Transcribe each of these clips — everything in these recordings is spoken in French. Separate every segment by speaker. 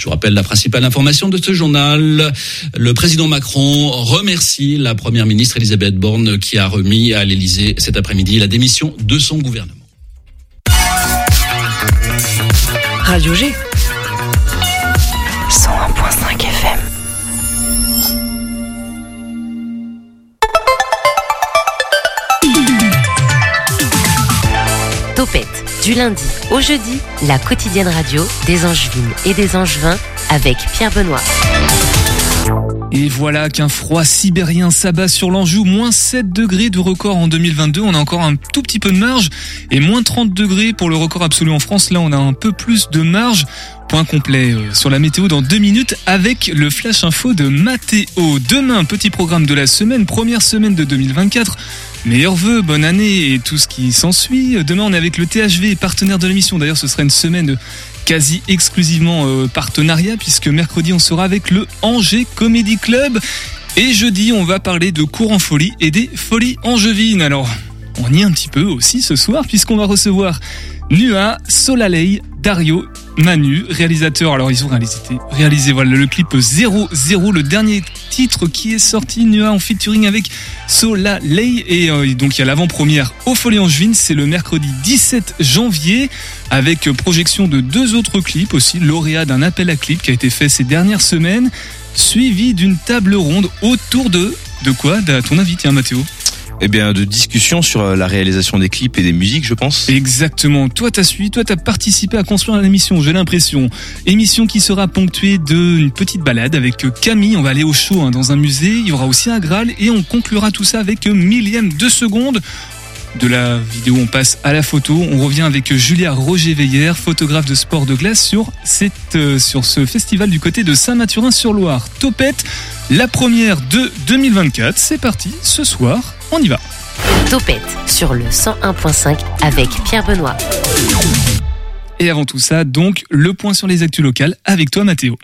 Speaker 1: Je vous rappelle la principale information de ce journal. Le président Macron remercie la première ministre Elisabeth Borne qui a remis à l'Elysée cet après-midi la démission de son gouvernement.
Speaker 2: Radio G.
Speaker 3: du lundi au jeudi, la quotidienne radio des Angevines et des Angevins avec Pierre Benoît.
Speaker 4: Et voilà qu'un froid sibérien s'abat sur l'Anjou, moins 7 degrés de record en 2022, on a encore un tout petit peu de marge, et moins 30 degrés pour le record absolu en France, là on a un peu plus de marge. Point complet euh, sur la météo dans deux minutes avec le flash info de Mathéo. Demain, petit programme de la semaine, première semaine de 2024. Meilleurs vœux, bonne année et tout ce qui s'ensuit. Demain, on est avec le THV, partenaire de l'émission. D'ailleurs, ce sera une semaine quasi exclusivement euh, partenariat puisque mercredi, on sera avec le Angers Comedy Club. Et jeudi, on va parler de cours en folie et des folies angevines. Alors, on y est un petit peu aussi ce soir puisqu'on va recevoir Nua, Solalei, Dario, Manu, réalisateur. Alors ils ont réalisé, réalisé voilà le clip 00, le dernier titre qui est sorti Nua en featuring avec Solalei. Et euh, donc il y a l'avant-première au Folie Angevine, c'est le mercredi 17 janvier avec projection de deux autres clips aussi, lauréat d'un appel à clip qui a été fait ces dernières semaines, suivi d'une table ronde autour de de quoi? À ton avis, tiens Mathéo
Speaker 5: eh bien, de discussions sur euh, la réalisation des clips et des musiques, je pense.
Speaker 4: Exactement. Toi, t'as suivi, toi, t'as participé à construire l'émission, j'ai l'impression. Émission qui sera ponctuée d'une petite balade avec euh, Camille. On va aller au show hein, dans un musée. Il y aura aussi un Graal et on conclura tout ça avec millième de seconde. De la vidéo, on passe à la photo. On revient avec Julia Roger Veillère, photographe de sport de glace sur, cette, euh, sur ce festival du côté de Saint-Mathurin-sur-Loire. Topette, la première de 2024. C'est parti ce soir on y va.
Speaker 3: Topette sur le 101.5 avec Pierre Benoît.
Speaker 4: Et avant tout ça, donc, le point sur les actus locales avec toi Mathéo.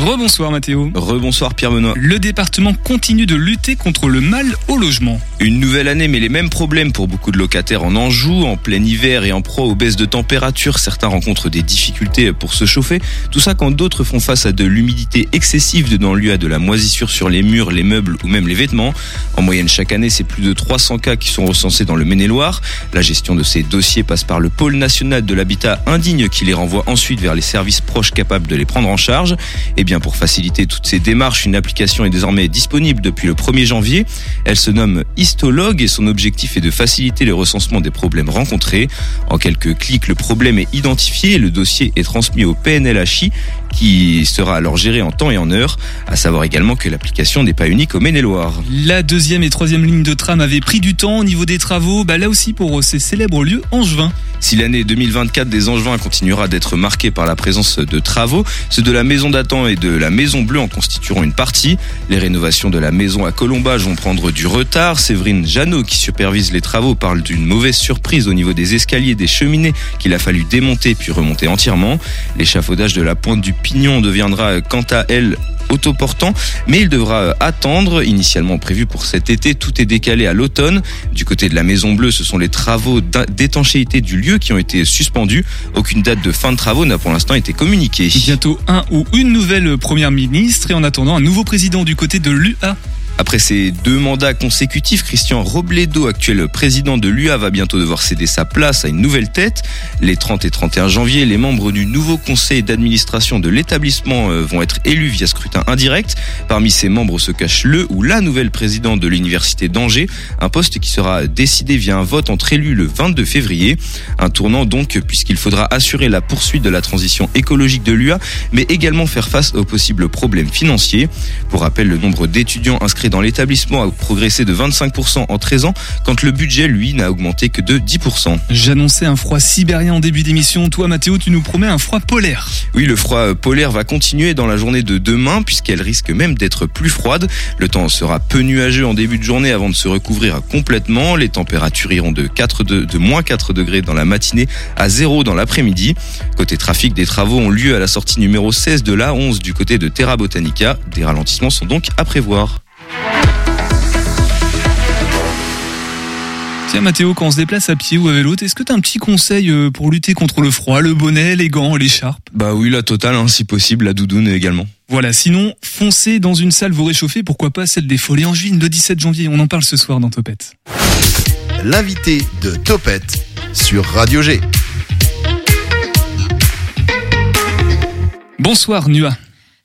Speaker 4: Rebonsoir Mathéo.
Speaker 5: Rebonsoir Pierre Benoît.
Speaker 4: Le département continue de lutter contre le mal au logement.
Speaker 5: Une nouvelle année mais les mêmes problèmes pour beaucoup de locataires en Anjou, en plein hiver et en proie aux baisses de température. Certains rencontrent des difficultés pour se chauffer. Tout ça quand d'autres font face à de l'humidité excessive dedans lieu à de la moisissure sur les murs, les meubles ou même les vêtements. En moyenne chaque année, c'est plus de 300 cas qui sont recensés dans le Maine-et-Loire. La gestion de ces dossiers passe par le pôle national de l'habitat indigne qui les renvoie ensuite vers les services proches capables de les prendre en charge. Et bien pour faciliter toutes ces démarches, une application est désormais disponible depuis le 1er janvier. Elle se nomme Histologue et son objectif est de faciliter le recensement des problèmes rencontrés. En quelques clics, le problème est identifié et le dossier est transmis au PNLHI qui sera alors géré en temps et en heure. À savoir également que l'application n'est pas unique au Maine-et-Loire.
Speaker 4: La deuxième et troisième ligne de tram avait pris du temps au niveau des travaux, bah là aussi pour ces célèbres lieux angevins.
Speaker 5: Si l'année 2024 des Angevins continuera d'être marquée par la présence de travaux, ceux de la maison d'Attend et de la maison bleue en constitueront une partie. Les rénovations de la maison à Colombage vont prendre du retard. Séverine Jeannot, qui supervise les travaux, parle d'une mauvaise surprise au niveau des escaliers des cheminées qu'il a fallu démonter puis remonter entièrement. L'échafaudage de la pointe du pignon deviendra quant à elle autoportant, mais il devra euh, attendre, initialement prévu pour cet été, tout est décalé à l'automne. Du côté de la Maison Bleue, ce sont les travaux d'étanchéité du lieu qui ont été suspendus. Aucune date de fin de travaux n'a pour l'instant été communiquée.
Speaker 4: Bientôt un ou une nouvelle première ministre et en attendant un nouveau président du côté de l'UA.
Speaker 5: Après ses deux mandats consécutifs, Christian Robledo, actuel président de l'UA, va bientôt devoir céder sa place à une nouvelle tête. Les 30 et 31 janvier, les membres du nouveau conseil d'administration de l'établissement euh, vont être élus via scrutin indirect. Parmi ces membres se cache le ou la nouvelle présidente de l'université d'Angers, un poste qui sera décidé via un vote entre élus le 22 février. Un tournant donc puisqu'il faudra assurer la poursuite de la transition écologique de l'UA, mais également faire face aux possibles problèmes financiers. Pour rappel, le nombre d'étudiants inscrits dans l'établissement a progressé de 25% en 13 ans, quand le budget, lui, n'a augmenté que de 10%.
Speaker 4: J'annonçais un froid sibérien en début d'émission. Toi, Mathéo, tu nous promets un froid polaire.
Speaker 5: Oui, le froid polaire va continuer dans la journée de demain, puisqu'elle risque même d'être plus froide. Le temps sera peu nuageux en début de journée avant de se recouvrir complètement. Les températures iront de 4 de, de moins 4 degrés dans la matinée à 0 dans l'après-midi. Côté trafic, des travaux ont lieu à la sortie numéro 16 de l'A11 du côté de Terra Botanica. Des ralentissements sont donc à prévoir.
Speaker 4: Tiens Mathéo, quand on se déplace à pied ou à vélo, est-ce que tu as un petit conseil euh, pour lutter contre le froid Le bonnet, les gants, l'écharpe
Speaker 5: Bah oui, la totale, hein, si possible, la doudoune également.
Speaker 4: Voilà, sinon, foncez dans une salle vous réchauffer, pourquoi pas celle des Folies Angevines le 17 janvier, on en parle ce soir dans Topette.
Speaker 6: L'invité de Topette sur Radio G.
Speaker 4: Bonsoir Nua.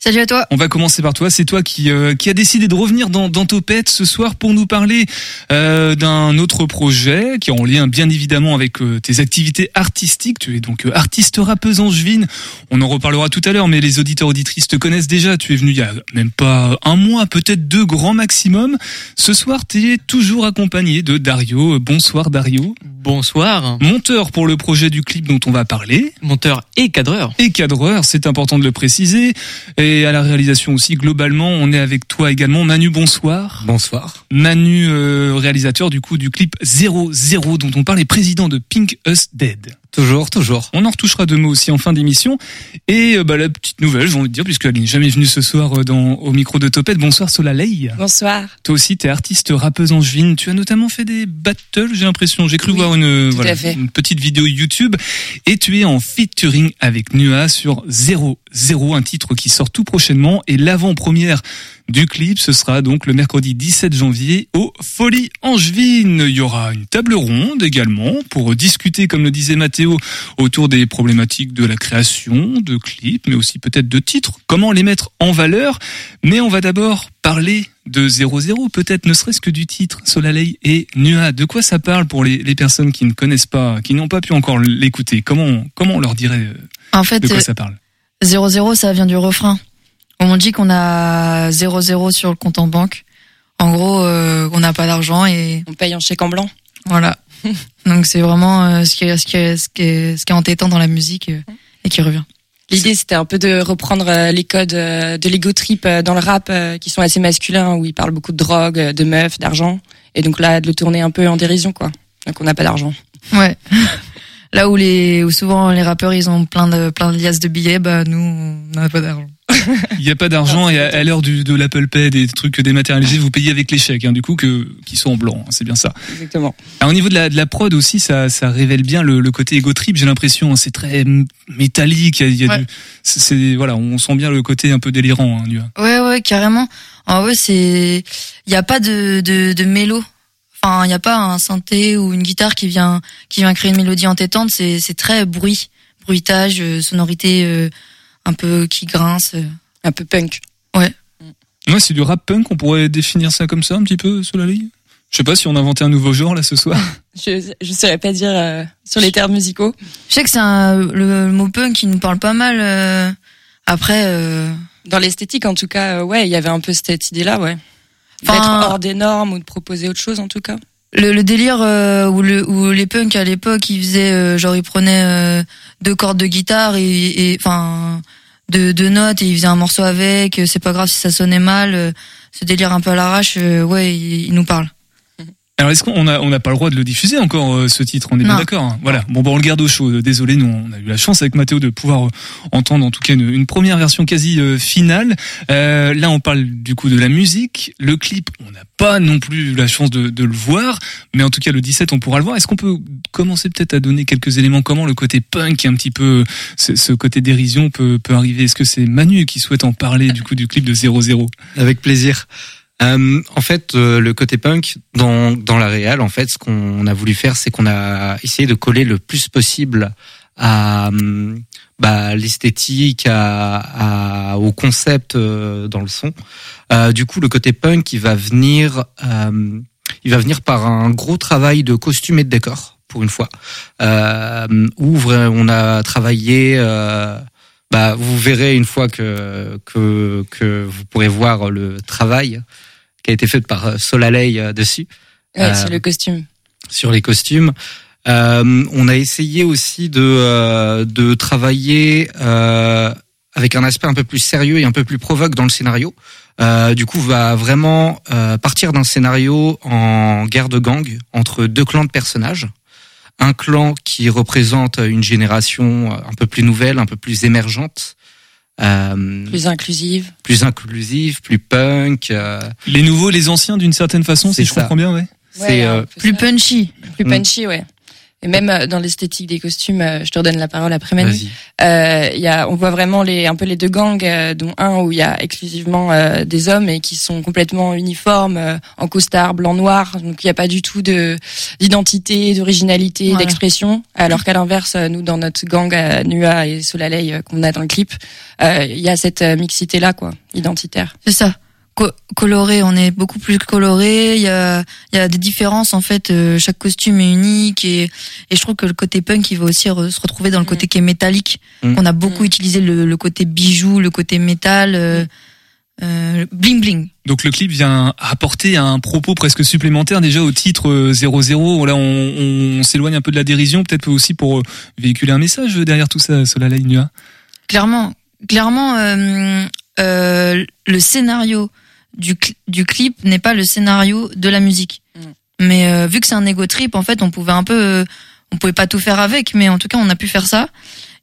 Speaker 7: Salut à toi.
Speaker 4: On va commencer par toi. C'est toi qui, euh, qui a décidé de revenir dans, dans Topette ce soir pour nous parler euh, d'un autre projet qui est en lien bien évidemment avec euh, tes activités artistiques. Tu es donc euh, artiste rappeuse angevine. On en reparlera tout à l'heure, mais les auditeurs auditrices te connaissent déjà. Tu es venu il y a même pas un mois, peut-être deux grands maximum. Ce soir, tu es toujours accompagné de Dario. Bonsoir Dario.
Speaker 8: Bonsoir.
Speaker 4: Monteur pour le projet du clip dont on va parler.
Speaker 8: Monteur et cadreur.
Speaker 4: Et cadreur, c'est important de le préciser. Et à la réalisation aussi, globalement, on est avec toi également. Manu, bonsoir.
Speaker 8: Bonsoir.
Speaker 4: Manu, euh, réalisateur du coup du clip 00 dont on parle, et président de Pink Us Dead.
Speaker 8: Toujours, toujours.
Speaker 4: On en retouchera deux mots aussi en fin d'émission. Et euh, bah, la petite nouvelle, j'ai envie de dire, puisqu'elle n'est jamais venue ce soir euh, dans, au micro de Topette. Bonsoir Solalei.
Speaker 9: Bonsoir.
Speaker 4: Toi aussi, t'es artiste rappeuse angevine. Tu as notamment fait des battles, j'ai l'impression. J'ai cru
Speaker 9: Oui,
Speaker 4: voir une, voilà, une petite vidéo YouTube. Et tu es en featuring avec Nua sur 00, un titre qui sort tout prochainement. Et l'avant-première du clip, ce sera donc le mercredi 17 janvier au Folie Angevine. Il y aura une table ronde également pour discuter, comme le disait Mathéo, autour des problématiques de la création de clips, mais aussi peut-être de titres. Comment les mettre en valeur? Mais on va d'abord parler de 00, peut-être ne serait-ce que du titre Solalei et Nua. De quoi ça parle pour les, les personnes qui ne connaissent pas, qui n'ont pas pu encore l'écouter? Comment comment on leur dirait euh,
Speaker 7: En fait,
Speaker 4: de quoi
Speaker 7: euh,
Speaker 4: ça parle?
Speaker 7: 0-0, ça vient du refrain. On dit qu'on a 0-0 sur le compte en banque. En gros, euh, on n'a pas d'argent et
Speaker 9: On paye en chèque en blanc.
Speaker 7: voilà. Donc c'est vraiment euh, ce, qui est, ce, qui est, ce, qui est, ce qui est entêtant dans la musique euh, et qui revient.
Speaker 9: L'idée, c'était un peu de reprendre euh, les codes euh, de l'ego trip euh, dans le rap, euh, qui sont assez masculins, où ils parlent beaucoup de drogue, de meufs, d'argent. Et donc là, de le tourner un peu en dérision, quoi. Donc on n'a pas d'argent.
Speaker 7: Ouais. Là où les où souvent les rappeurs ils ont plein de plein de liasses de billets, bah nous on n'a pas d'argent.
Speaker 4: Il n'y a pas d'argent et à, à l'heure de l'Apple Pay, des trucs dématérialisés, vous payez avec les chèques, hein, du coup, que, qui sont en blanc, hein, c'est bien ça.
Speaker 9: Exactement.
Speaker 4: Alors, au niveau de la, de la prod aussi, ça, ça révèle bien le, le côté ego trip, j'ai l'impression, c'est très métallique, il y a, il y a
Speaker 7: Ouais.
Speaker 4: du, c'est, voilà, on sent bien le côté un peu délirant, hein, du-
Speaker 7: Ouais ouais carrément. En vrai c'est il y a pas de de, de mélo. Il y a pas un synthé ou une guitare qui vient qui vient créer une mélodie entêtante. C'est c'est très bruit, bruitage, euh, sonorité euh, un peu qui grince. euh.
Speaker 9: Un peu punk.
Speaker 4: Ouais, c'est du rap punk, on pourrait définir ça comme ça un petit peu, Solalei Je sais pas si on a inventé un nouveau genre là ce soir.
Speaker 9: Je je saurais pas dire euh, sur les termes musicaux.
Speaker 7: Je sais que c'est un le, le mot punk qui nous parle pas mal. euh. Après euh,
Speaker 9: Dans l'esthétique, en tout cas, euh, ouais, il y avait un peu cette idée-là, ouais.
Speaker 7: Enfin-
Speaker 9: D'être hors des normes ou de proposer autre chose, en tout cas.
Speaker 7: Le, le délire euh, où, le, où les punks à l'époque ils faisaient euh, genre ils prenaient euh, deux cordes de guitare et enfin deux, notes et ils faisaient un morceau avec euh, c'est pas grave si ça sonnait mal euh, ce délire un peu à l'arrache ouais il nous parle
Speaker 4: Alors est-ce qu'on a on n'a pas le droit de le diffuser encore euh, ce titre? On est bien
Speaker 7: Non.
Speaker 4: d'accord. hein voilà. Bon, bon, on le garde au chaud. Euh, Désolé, nous on a eu la chance avec Mathéo de pouvoir euh, entendre en tout cas une, une première version quasi euh, finale. Euh, là, on parle du coup de la musique. Le clip, on n'a pas non plus eu la chance de, de le voir, mais en tout cas le 17, on pourra le voir. Est-ce qu'on peut commencer peut-être à donner quelques éléments? Comment le côté punk, et un petit peu ce, ce côté dérision peut peut arriver? Est-ce que c'est Manu qui souhaite en parler du coup du clip de 00
Speaker 8: Avec plaisir. Euh, en fait, euh, le côté punk dans dans la réal, en fait, ce qu'on a voulu faire, c'est qu'on a essayé de coller le plus possible à hum, bah, l'esthétique, à, à- au concept euh, dans le son. Euh, du coup, le côté punk, il va venir, euh, il va venir par un gros travail de costume et de décor pour une fois, où on a travaillé. Bah, vous verrez une fois que, que, que vous pourrez voir le travail qui a été fait par euh, Solalei euh, dessus,
Speaker 9: Ouais,
Speaker 8: Euh,
Speaker 9: c'est le costume.
Speaker 8: sur les costumes. Euh, on a essayé aussi de, euh, de travailler euh, avec un aspect un peu plus sérieux et un peu plus provoque dans le scénario. Euh, du coup, va vraiment euh, partir d'un scénario en guerre de gang entre deux clans de personnages. Un clan qui représente une génération un peu plus nouvelle, un peu plus émergente, euh,
Speaker 9: Plus inclusive.
Speaker 8: plus inclusive, plus punk. euh,
Speaker 4: Les nouveaux, les anciens d'une certaine façon, si
Speaker 8: C'est
Speaker 4: je comprends bien, ouais.
Speaker 9: Ouais,
Speaker 8: C'est euh,
Speaker 7: Plus punchy.
Speaker 9: plus
Speaker 8: Mm.
Speaker 9: punchy, ouais. Et même euh, dans l'esthétique des costumes, euh, je te redonne la parole après Manu.
Speaker 8: vas-y.
Speaker 9: Euh, il y a, on voit vraiment les, un peu les deux gangs, euh, dont un où il y a exclusivement euh, des hommes et qui sont complètement uniformes, euh, en costard blanc noir. Donc il n'y a pas du tout de d'identité, d'originalité,
Speaker 7: Voilà.
Speaker 9: d'expression. Alors qu'à l'inverse, nous dans notre gang euh, Nua et Solalei qu'on a dans le clip, euh, il y a cette mixité là, quoi, identitaire.
Speaker 7: C'est ça. Co- coloré, on est beaucoup plus coloré. Il y a, il y a des différences en fait. euh, chaque costume est unique et, et je trouve que le côté punk, il va aussi re- se retrouver dans le côté qui est métallique.
Speaker 8: Mm.
Speaker 7: On a beaucoup
Speaker 9: Mm.
Speaker 7: utilisé le, le côté bijou, le côté métal, euh, euh, bling bling.
Speaker 4: Donc le clip vient apporter un propos presque supplémentaire déjà au titre euh, 00. Là, on, on s'éloigne un peu de la dérision, peut-être aussi pour véhiculer un message derrière tout ça, Solalei Nua.
Speaker 7: Clairement, clairement, euh, euh, le scénario du, cl- du clip n'est pas le scénario de la musique.
Speaker 9: Mm.
Speaker 7: Mais euh, vu que c'est un ego trip, en fait, on pouvait un peu, euh, on pouvait pas tout faire avec, mais en tout cas, on a pu faire ça.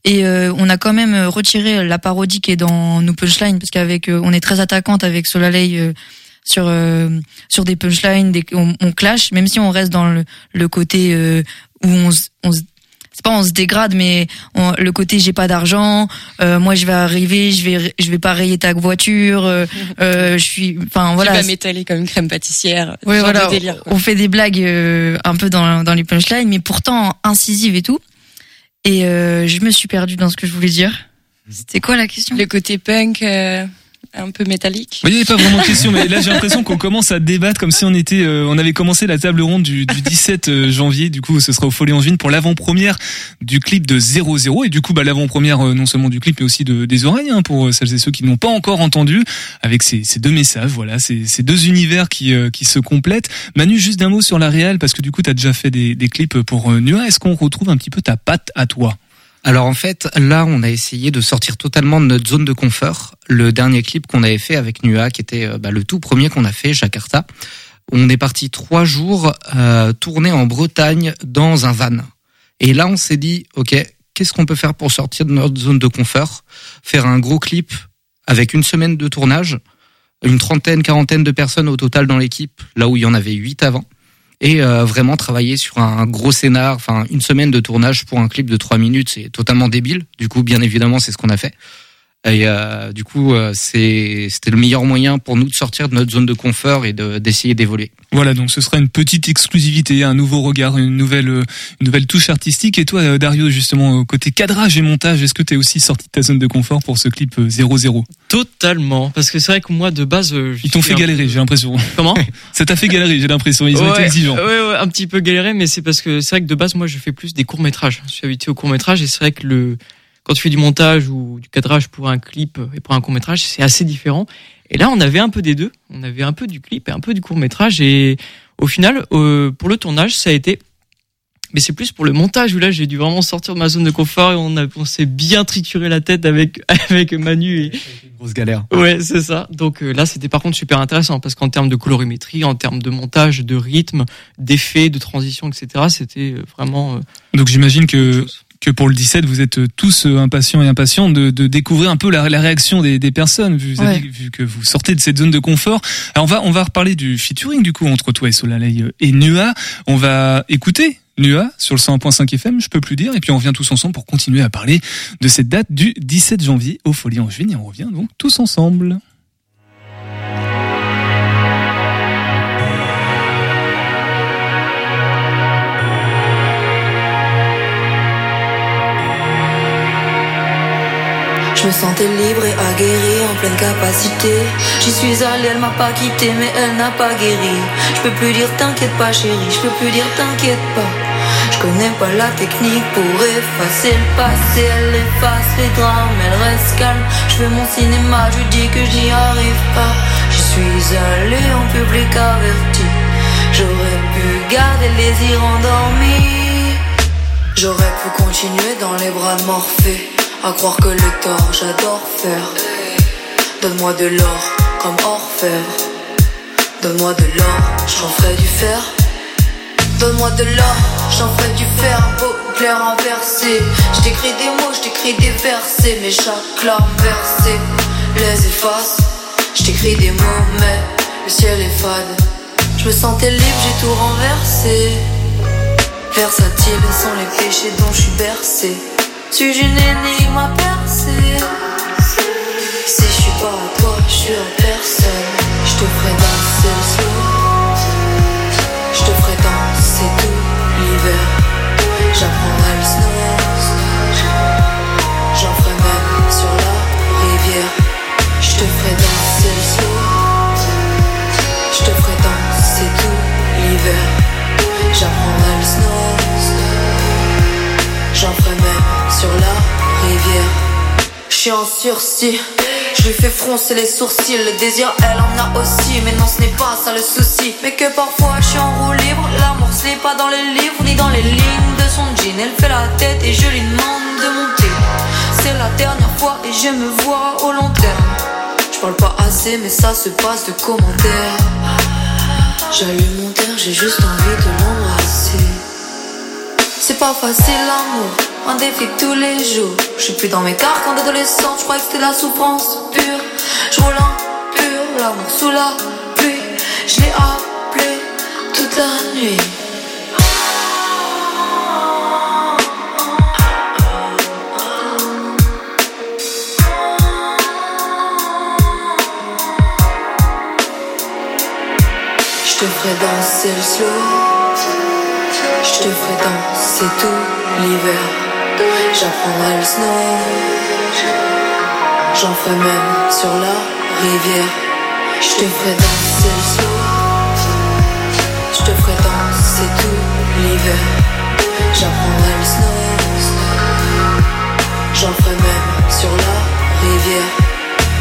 Speaker 7: Et euh, on a quand même euh, retiré la parodie qui est dans nos punchlines, parce qu'avec, euh, on est très attaquante avec Solalei euh, sur euh, sur des punchlines, des, on, on clash, même si on reste dans le, le côté euh, où on, on se- c'est pas on se dégrade, mais on- le côté j'ai pas d'argent, euh, moi je vais arriver, je vais je vais pas rayer ta voiture, euh, euh, je suis, enfin
Speaker 9: Voilà, tu vas m'étaler comme une crème pâtissière. Genre
Speaker 7: voilà,
Speaker 9: délire,
Speaker 7: on fait des blagues euh, un peu dans, dans les punchlines, mais pourtant incisives et tout. Et euh, je me suis perdue dans ce que je voulais dire. C'était quoi la question?
Speaker 9: Le côté punk, euh, un peu métallique.
Speaker 4: Il n'y avait pas vraiment question, mais là j'ai l'impression qu'on commence à débattre comme si on était, euh, on avait commencé la table ronde du, du 17 euh, janvier. Du coup, ce sera au Folie Angevine pour l'avant-première du clip de 00 et du coup, bah, l'avant-première euh, non seulement du clip mais aussi de, des oreilles hein, pour euh, celles et ceux qui n'ont pas encore entendu. Avec ces, ces deux messages, voilà, ces, ces deux univers qui euh, qui se complètent. Manu, juste d'un mot sur la réal parce que du coup, tu as déjà fait des, des clips pour Nua. Est-ce qu'on retrouve un petit peu ta patte à toi?
Speaker 8: Alors en fait, là, on a essayé de sortir totalement de notre zone de confort. Le dernier clip qu'on avait fait avec Nua, qui était euh, bah, le tout premier qu'on a fait, Jakarta, on est parti trois jours euh, tourner en Bretagne dans un van. Et là, on s'est dit, ok, qu'est-ce qu'on peut faire pour sortir de notre zone de confort? Faire un gros clip avec une semaine de tournage, une trentaine, quarantaine de personnes au total dans l'équipe, là où il y en avait huit avant et euh, vraiment travailler sur un gros scénar, enfin une semaine de tournage pour un clip de trois minutes, c'est totalement débile. Du coup, bien évidemment, c'est ce qu'on a fait. Et euh, du coup, euh, c'est c'était le meilleur moyen pour nous de sortir de notre zone de confort et de- d'essayer d'évoluer.
Speaker 4: Voilà, donc ce sera une petite exclusivité, un nouveau regard, une nouvelle, euh, une nouvelle touche artistique. Et toi, euh, Dario, justement, côté cadrage et montage, est-ce que tu es aussi sorti de ta zone de confort pour ce clip euh, 00
Speaker 10: Totalement, parce que c'est vrai que moi de base, euh, je
Speaker 4: Ils t'ont fait galérer,
Speaker 10: peu-
Speaker 4: j'ai l'impression.
Speaker 10: Comment
Speaker 4: Ça t'a fait galérer, j'ai l'impression. Ils ont été exigeants.
Speaker 10: Ouais, ouais, un petit peu galéré, mais c'est parce que c'est vrai que de base, moi, je fais plus des courts métrages. Je suis habitué aux courts métrages et c'est vrai que le quand tu fais du montage ou du cadrage pour un clip et pour un court métrage, c'est assez différent. Et là, on avait un peu des deux. On avait un peu du clip et un peu du court métrage. Et au final, euh, pour le tournage, ça a été. Mais c'est plus pour le montage où là, j'ai dû vraiment sortir de ma zone de confort et on, a, on s'est bien trituré la tête avec avec Manu et,
Speaker 8: Grosse galère.
Speaker 10: Ouais, c'est ça. Donc euh, là, c'était par contre super intéressant parce qu'en termes de colorimétrie, en termes de montage, de rythme, d'effets, de transition, etc., c'était euh, vraiment. euh,
Speaker 4: Donc j'imagine que. Que pour le 17, vous êtes tous euh, impatients et impatients de, de découvrir un peu la, la réaction des, des personnes, vu,
Speaker 7: Ouais.
Speaker 4: vu que vous sortez de cette zone de confort. Alors on va, on va reparler du featuring du coup entre toi et Solalei euh, et Nua. On va écouter Nua sur le 101.5 FM, je peux plus dire, et puis on revient tous ensemble pour continuer à parler de cette date du 17 janvier au Folie en Juin, et on revient donc tous ensemble.
Speaker 11: Je me sentais libre et aguerri en pleine capacité. J'y suis allée, elle m'a pas quitté, mais elle n'a pas guéri. Je peux plus dire t'inquiète pas, chérie, je peux plus dire t'inquiète pas. Je connais pas la technique pour effacer le passé. Elle efface les drames, elle reste calme. Je fais mon cinéma, je dis que j'y arrive pas. Je suis allée en public averti. J'aurais pu garder les yeux endormis. J'aurais pu continuer dans les bras de Morphée. À croire que le tort, j'adore faire. Donne-moi de l'or comme orfèvre. Donne-moi de l'or, j'en ferai du fer. Donne-moi de l'or, j'en ferai du fer. Beau clair inversé. Je des mots, je t'écris des versets. Mais chaque larme versée les efface. Je t'écris des mots, mais le ciel est fade. Je me sentais libre, j'ai tout renversé. Versatile sont les péchés dont je suis bercé. Suis-je une énigme à percer Si je suis pas à toi, je suis à personne. Je te ferai danser le soir. Suis en sursis. Je lui fais froncer les sourcils. Le désir, elle en a aussi. Mais non, ce n'est pas ça le souci. Mais que parfois je suis en roue libre. L'amour, ce n'est pas dans les livres ni dans les lignes de son jean. Elle fait la tête et je lui demande de monter. C'est la dernière fois et je me vois au long terme. Je parle pas assez, mais ça se passe de commentaires. J'allume mon terre, j'ai juste envie de l'embrasser. C'est pas facile l'amour, un défi tous les jours. Je suis plus dans mes carcans d'adolescent, je crois que c'était la souffrance pure. Je roule en pur, l'amour sous la pluie. Je l'ai appelé toute la nuit. Je te ferai danser le slow. Je te ferai danser tout l'hiver. J'apprendrai le snow. J'en ferai même sur la rivière. Je te ferai danser le slow. Je te ferai danser tout l'hiver. J'apprendrai le snow. J'en ferai même sur la rivière.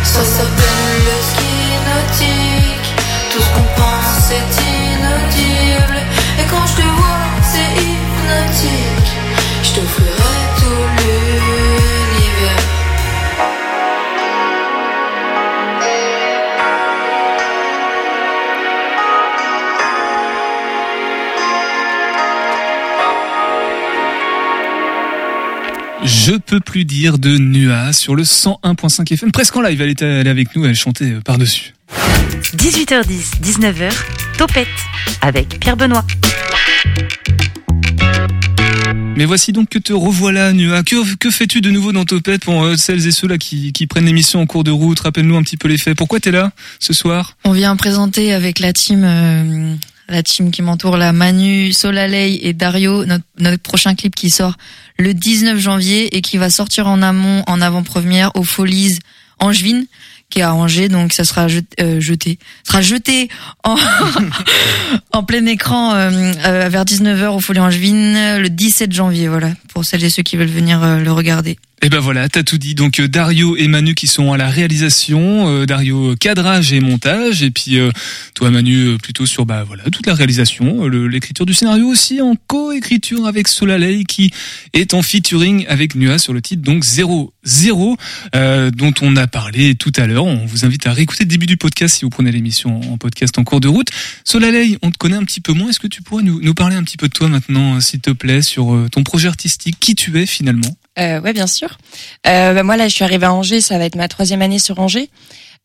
Speaker 11: Ça s'appelle le ski nautique. Tout ce qu'on pense est inaudible. Et quand je te vois, c'est hypnotique. Je te ferai
Speaker 4: Je peux plus dire de Nua sur le 101.5 FM. Presque en live, elle était elle est avec nous, elle chantait euh, par-dessus.
Speaker 3: 18h10, 19h, Topette avec Pierre Benoît.
Speaker 4: Mais voici donc que te revoilà, Nua. Que, que fais-tu de nouveau dans Topette? Pour euh, celles et ceux là qui, qui prennent l'émission en cours de route Rappelle-nous un petit peu les faits. Pourquoi t'es là ce soir?
Speaker 7: On vient présenter avec la team, euh, la team qui m'entoure, la Manu, Solalei et Dario, notre, notre prochain clip qui sort le 19 janvier et qui va sortir en amont, en avant-première au Folies Angevine qui est à Angers, donc ça sera jeté, euh, jeté sera jeté en, en plein écran euh, euh, vers 19h au Folies Angevine le 17 janvier, voilà, pour celles et ceux qui veulent venir euh, le regarder.
Speaker 4: Et ben voilà, t'as tout dit. Donc euh, Dario et Manu qui sont à la réalisation, euh, Dario euh, cadrage et montage, et puis euh, toi Manu plutôt sur bah voilà toute la réalisation, l'écriture du scénario aussi en co-écriture avec Solalei qui est en featuring avec Nua sur le titre donc 0 0 euh, dont on a parlé tout à l'heure. On vous invite à réécouter le début du podcast si vous prenez l'émission en podcast en cours de route. Solalei, on te connaît un petit peu moins. Est-ce que tu pourrais nous, parler un petit peu de toi maintenant, s'il te plaît, sur ton projet artistique, qui tu es finalement?
Speaker 9: Euh, ouais, bien sûr. Euh, bah, moi, là, je suis arrivée à Angers. Ça va être ma troisième année sur Angers.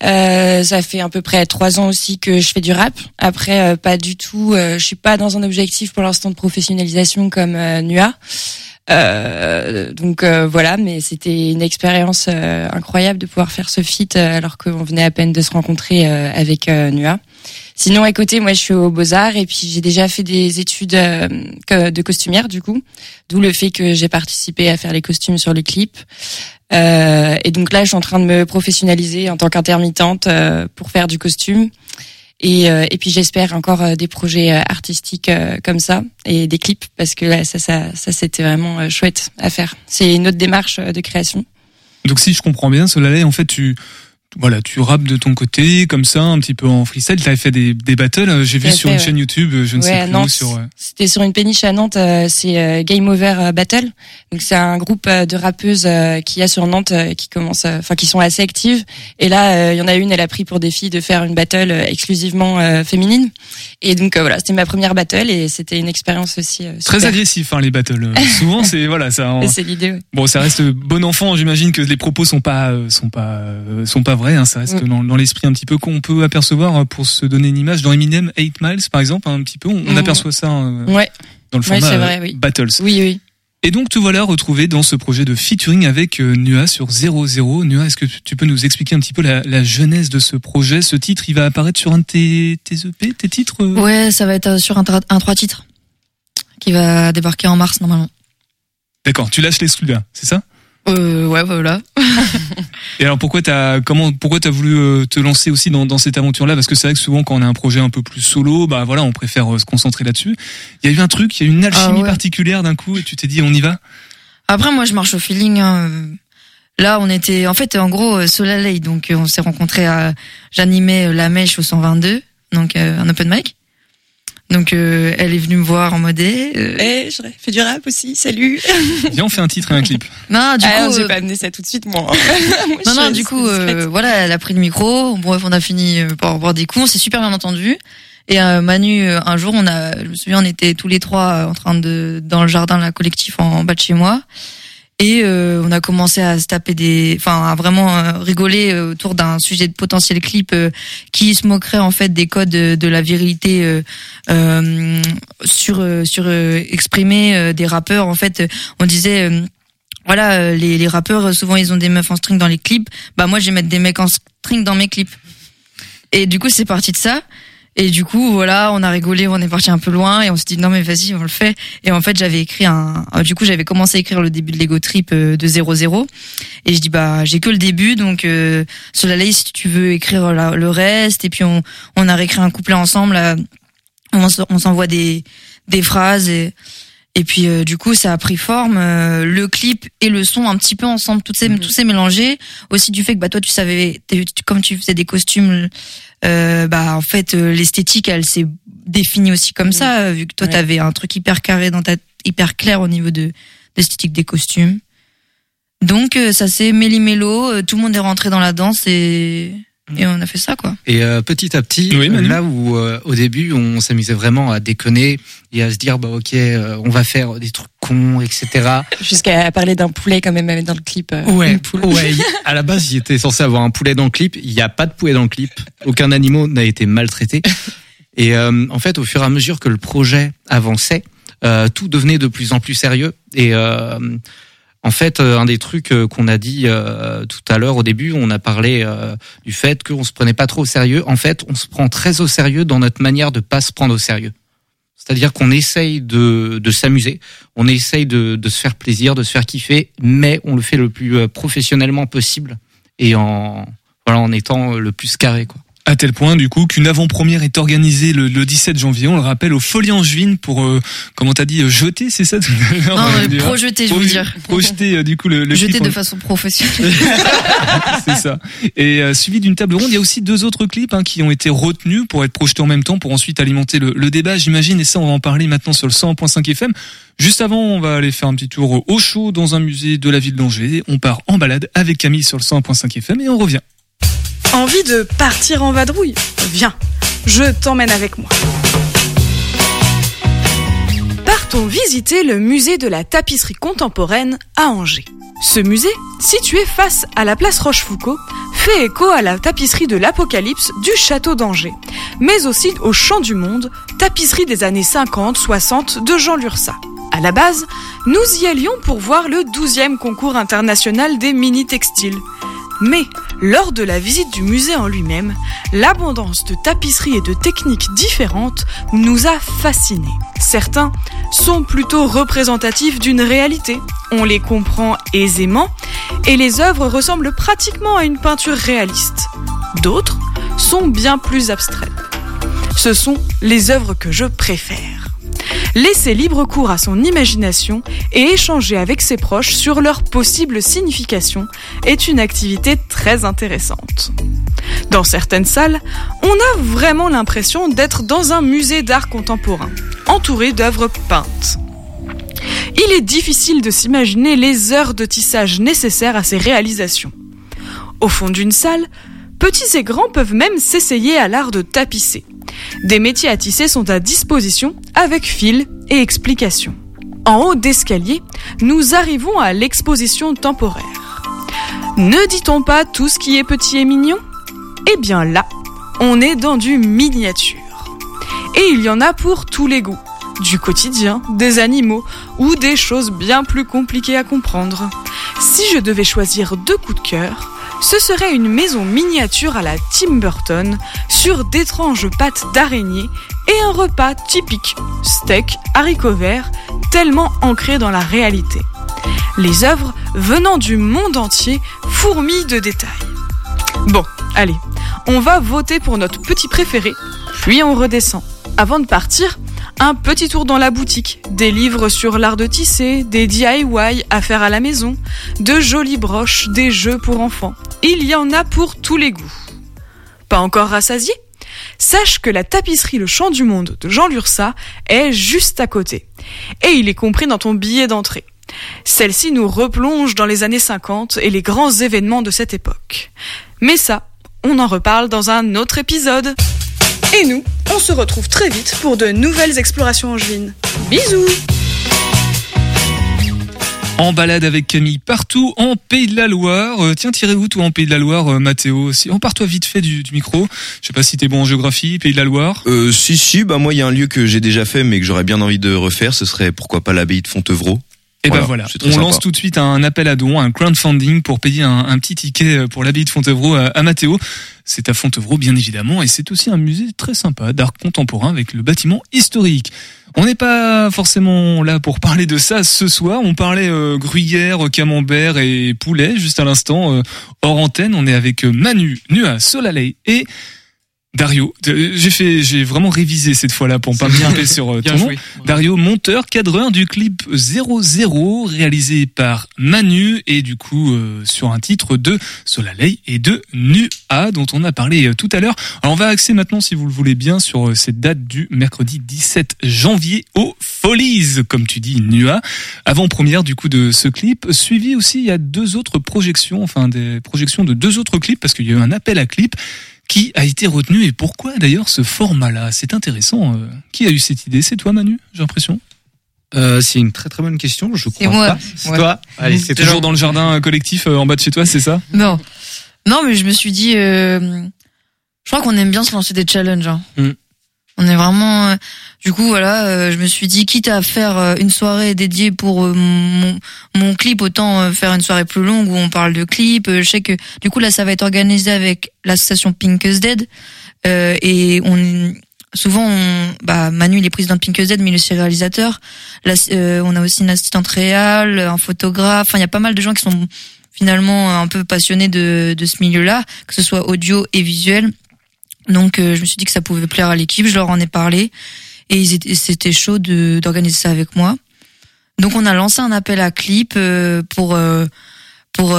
Speaker 9: Euh, ça fait à peu près trois ans aussi que je fais du rap. Après, euh, pas du tout. euh, je suis pas dans un objectif pour l'instant de professionnalisation comme euh, Nua. Euh, donc euh, voilà, mais c'était une expérience euh, incroyable de pouvoir faire ce feat euh, alors qu'on venait à peine de se rencontrer euh, avec Nua. Sinon à côté, moi je suis au Beaux Arts et puis j'ai déjà fait des études de costumière du coup, d'où le fait que j'ai participé à faire les costumes sur le clip. Et donc là, je suis en train de me professionnaliser en tant qu'intermittente pour faire du costume. Et, euh, et puis j'espère encore euh, des projets euh, artistiques euh, comme ça et des clips parce que là, ça, ça, ça c'était vraiment chouette à faire. C'est une autre démarche de création.
Speaker 4: Donc si je comprends bien, Solalei, en fait, tu voilà, tu rappes de ton côté, comme ça, un petit peu en freestyle. Tu avais fait des, des battles, euh, j'ai vu sur une
Speaker 9: ouais.
Speaker 4: chaîne YouTube, euh, je ne
Speaker 9: Ouais,
Speaker 4: sais plus où,
Speaker 9: Nantes.
Speaker 4: sur... euh,
Speaker 9: C'était sur une péniche à Nantes, euh, c'est euh, Game Over Battle. Donc c'est un groupe de rappeuses euh, qu'il y a sur Nantes euh, qui commence, enfin qui sont assez actives. Et là, euh, il y en a une, elle a pris pour défi de faire une battle exclusivement euh, féminine. Et donc voilà, c'était ma première battle et c'était une expérience aussi
Speaker 4: Très agressif, hein, les battles. Souvent, c'est voilà, ça. en-
Speaker 9: C'est l'idée. ouais.
Speaker 4: Bon, ça reste bon enfant. J'imagine que les propos sont pas euh, sont pas euh, sont pas vrai, hein, ça reste
Speaker 9: Mm.
Speaker 4: dans, dans l'esprit un petit peu qu'on peut apercevoir euh, pour se donner une image dans Eminem 8 Miles par exemple, un petit peu, on, on
Speaker 9: Mm.
Speaker 4: aperçoit ça euh,
Speaker 9: Ouais.
Speaker 4: dans le
Speaker 9: Ouais,
Speaker 4: format
Speaker 9: vrai,
Speaker 4: euh,
Speaker 9: oui.
Speaker 4: Battles.
Speaker 9: Oui, oui.
Speaker 4: Et donc te voilà retrouvé dans ce projet de featuring avec euh, Nua sur 00. Nua, est-ce que tu peux nous expliquer un petit peu la, la genèse de ce projet? Ce titre, il va apparaître sur un de tes, tes EP, tes titres euh?
Speaker 7: Ouais, ça va être euh, sur un, un trois titres qui va débarquer en mars normalement.
Speaker 4: D'accord, tu lâches l'exclu là, c'est ça?
Speaker 7: Euh, ouais, voilà.
Speaker 4: Et alors pourquoi t'as comment pourquoi t'as voulu euh, te lancer aussi dans, dans cette aventure là Parce que c'est vrai que souvent quand on a un projet un peu plus solo, bah voilà, on préfère euh, se concentrer là-dessus. Il y a eu un truc, il y a eu une alchimie
Speaker 7: Ah ouais.
Speaker 4: particulière d'un coup et tu t'es dit on y va?
Speaker 7: Après, moi, je marche au feeling. hein. Là, on était, en fait, en gros, euh, Solalei. Donc, euh, on s'est rencontrés à, j'animais euh, la mèche au 122, donc euh, un open mic. Donc, euh, elle est venue me voir en mode. eh, euh,
Speaker 9: Eh, je fais du rap aussi, salut.
Speaker 4: Viens, on fait un titre et un clip.
Speaker 7: Non, du
Speaker 9: Ah,
Speaker 7: coup,
Speaker 9: j'ai
Speaker 7: euh,
Speaker 9: pas amené ça tout de suite, moi.
Speaker 7: Non, non, du coup, euh, voilà, elle a pris le micro. Bref, on a fini euh, par boire des coups. On s'est super bien entendu. Et euh, Manu, un jour, on a, je me souviens, on était tous les trois en train de dans le jardin, la collectif en, en bas de chez moi. Et euh, on a commencé à se taper des, enfin, à vraiment euh, rigoler euh, autour d'un sujet de potentiel clip euh, qui se moquerait en fait des codes de, la virilité euh, sur sur exprimés euh, des rappeurs. En fait, on disait. voilà, les, les rappeurs, souvent, ils ont des meufs en string dans les clips. Bah, moi, je vais mettre des mecs en string dans mes clips. Et du coup, c'est parti de ça. Et du coup, voilà, on a rigolé, on est parti un peu loin et on s'est dit non mais vas-y, on le fait. Et en fait, j'avais écrit un, euh, du coup, j'avais commencé à écrire le début de Lego Trip euh, de 00 et je dis bah j'ai que le début donc euh, sur la liste si tu veux écrire la- le reste et puis on on a réécrit un couplet ensemble. là. on on s'envoie des des phrases et et puis euh, du coup ça a pris forme euh, le clip et le son un petit peu ensemble tout s'est tout s'est mélangé aussi du fait que bah toi tu savais comme tu faisais des costumes euh, bah en fait euh, l'esthétique elle s'est définie aussi comme ça euh, vu que toi t'avais un truc hyper carré dans ta hyper clair au niveau de l'esthétique des costumes. Donc euh, ça s'est méli mélo tout le monde est rentré dans la danse et et on a fait ça quoi
Speaker 8: Et euh, petit à petit,
Speaker 4: Oui,
Speaker 8: là où euh, au début on s'amusait vraiment à déconner et à se dire bah ok, euh, on va faire des trucs cons, etc.
Speaker 9: Jusqu'à parler d'un poulet quand même dans le clip. euh,
Speaker 8: Ouais, ouais. À la base, il était censé avoir un poulet dans le clip. Il n'y a pas de poulet dans le clip. Aucun animal n'a été maltraité. Et euh, en fait, au fur et à mesure que le projet avançait, euh, tout devenait de plus en plus sérieux. Et euh, en fait, euh, un des trucs euh, qu'on a dit euh, tout à l'heure au début, on a parlé du fait qu'on se prenait pas trop au sérieux. En fait, on se prend très au sérieux dans notre manière de pas se prendre au sérieux. C'est-à-dire qu'on essaye de, de s'amuser, on essaye de, de se faire plaisir, de se faire kiffer, mais on le fait le plus professionnellement possible et en voilà en étant le plus carré quoi.
Speaker 4: À tel point, du coup, qu'une avant-première est organisée le, le 17 janvier, on le rappelle, au Folie Angevine pour, euh, comment t'as dit, euh, jeter, c'est ça tout à l'heure,
Speaker 7: non
Speaker 4: euh, Léa
Speaker 7: projeter je veux dire
Speaker 4: Projeter, euh, du coup, le, le
Speaker 7: jeter
Speaker 4: clip
Speaker 7: de
Speaker 4: en-
Speaker 7: façon professionnelle
Speaker 4: c'est ça. Et euh, suivi d'une table ronde, il y a aussi deux autres clips hein, qui ont été retenus pour être projetés en même temps, pour ensuite alimenter le, le débat, j'imagine. Et ça, on va en parler maintenant sur le 100.5 FM. Juste avant, on va aller faire un petit tour au chaud dans un musée de la ville d'Angers. On part en balade avec Camille sur le 100.5 FM et on revient.
Speaker 12: Envie de partir en vadrouille Viens, je t'emmène avec moi. Partons visiter le musée de la tapisserie contemporaine à Angers. Ce musée, situé face à la place Rochefoucauld, fait écho à la tapisserie de l'Apocalypse du château d'Angers, mais aussi au Champ du Monde, tapisserie des années 50-60 de Jean Lursa. À la base, nous y allions pour voir le 12e concours international des mini-textiles. Mais, lors de la visite du musée en lui-même, l'abondance de tapisseries et de techniques différentes nous a fascinés. Certains sont plutôt représentatifs d'une réalité, on les comprend aisément, et les œuvres ressemblent pratiquement à une peinture réaliste. D'autres sont bien plus abstraites. Ce sont les œuvres que je préfère. Laisser libre cours à son imagination et échanger avec ses proches sur leur possible signification est une activité très intéressante. Dans certaines salles, on a vraiment l'impression d'être dans un musée d'art contemporain, entouré d'œuvres peintes. Il est difficile de s'imaginer les heures de tissage nécessaires à ces réalisations. Au fond d'une salle, petits et grands peuvent même s'essayer à l'art de tapisser. Des métiers à tisser sont à disposition avec fil et explications. En haut d'escalier, nous arrivons à l'exposition temporaire. Ne dit-on pas tout ce qui est petit et mignon? Eh bien là, on est dans du miniature. Et il y en a pour tous les goûts. Du quotidien, des animaux ou des choses bien plus compliquées à comprendre. Si je devais choisir deux coups de cœur, ce serait une maison miniature à la Tim Burton sur d'étranges pattes d'araignée et un repas typique, steak, haricots verts, tellement ancré dans la réalité. Les œuvres venant du monde entier fourmillent de détails. Bon, allez, on va voter pour notre petit préféré, puis on redescend. Avant de partir, un petit tour dans la boutique, des livres sur l'art de tisser, des DIY à faire à la maison, de jolies broches, des jeux pour enfants. Il y en a pour tous les goûts. Pas encore rassasié? Sache que la tapisserie Le Chant du Monde de Jean Lursa est juste à côté. Et il est compris dans ton billet d'entrée. Celle-ci nous replonge dans les années 50 et les grands événements de cette époque. Mais ça, on en reparle dans un autre épisode. Et nous, on se retrouve très vite pour de nouvelles explorations angevines. Bisous
Speaker 4: En balade avec Camille partout en Pays de la Loire. Euh, tiens, tirez-vous toi en Pays de la Loire, euh, Mathéo si, Empare-toi vite fait du, du micro. Je sais pas si t'es bon en géographie, Pays de la Loire.
Speaker 5: Euh, si, si, bah moi il y a un lieu que j'ai déjà fait mais que j'aurais bien envie de refaire, ce serait pourquoi pas l'abbaye de Fontevraud.
Speaker 4: Et ben voilà, on
Speaker 5: sympa.
Speaker 4: lance tout de suite un appel à dons, un crowdfunding pour payer un, un petit ticket pour l'abbaye de Fontevraud à, à Mathéo. C'est à Fontevraud bien évidemment et c'est aussi un musée très sympa d'art contemporain avec le bâtiment historique. On n'est pas forcément là pour parler de ça ce soir. On parlait euh, gruyère, camembert et poulet juste à l'instant. euh, hors antenne, on est avec euh, Manu, Nua, Solalei et Dario. J'ai fait, j'ai vraiment révisé cette fois-là pour pas me tromper sur euh, ton nom. Dario, monteur, cadreur du clip 00 réalisé par Manu et du coup euh, sur un titre de Solalei et de Nua dont on a parlé euh, tout à l'heure. Alors on va axer maintenant si vous le voulez bien sur euh, cette date du mercredi 17 janvier aux Folies comme tu dis Nua. Avant-première du coup de ce clip, suivi aussi il y a deux autres projections, enfin des projections de deux autres clips parce qu'il y a eu un appel à clip qui a été retenu et pourquoi d'ailleurs ce format-là? C'est intéressant. euh. Qui a eu cette idée? C'est toi Manu, j'ai l'impression
Speaker 8: Euh, c'est une très très bonne question. Je crois
Speaker 7: moi.
Speaker 8: pas. C'est
Speaker 7: Ouais.
Speaker 8: toi. Allez, c'est
Speaker 4: toujours dans le jardin euh, collectif euh, en bas de chez toi, c'est ça?
Speaker 7: Non. Non, mais je me suis dit, euh, je crois qu'on aime bien se lancer des challenges. hein.
Speaker 8: Mm.
Speaker 7: On est vraiment, euh, du coup, voilà, euh, je me suis dit, quitte à faire euh, une soirée dédiée pour mon, mon clip, autant faire une soirée plus longue où on parle de clip. Je sais que, du coup, là, ça va être organisé avec l'association Pink is Dead. Et on, souvent, bah, Manu, il est président de Pink is Dead, mais il est aussi réalisateur. Là, on a aussi une assistante réelle, un photographe. Enfin, il y a pas mal de gens qui sont finalement un peu passionnés de, de ce milieu-là, que ce soit audio et visuel. Donc euh, je me suis dit que ça pouvait plaire à l'équipe, je leur en ai parlé et c'était chaud de d'organiser ça avec moi. Donc on a lancé un appel à clips euh, pour euh, pour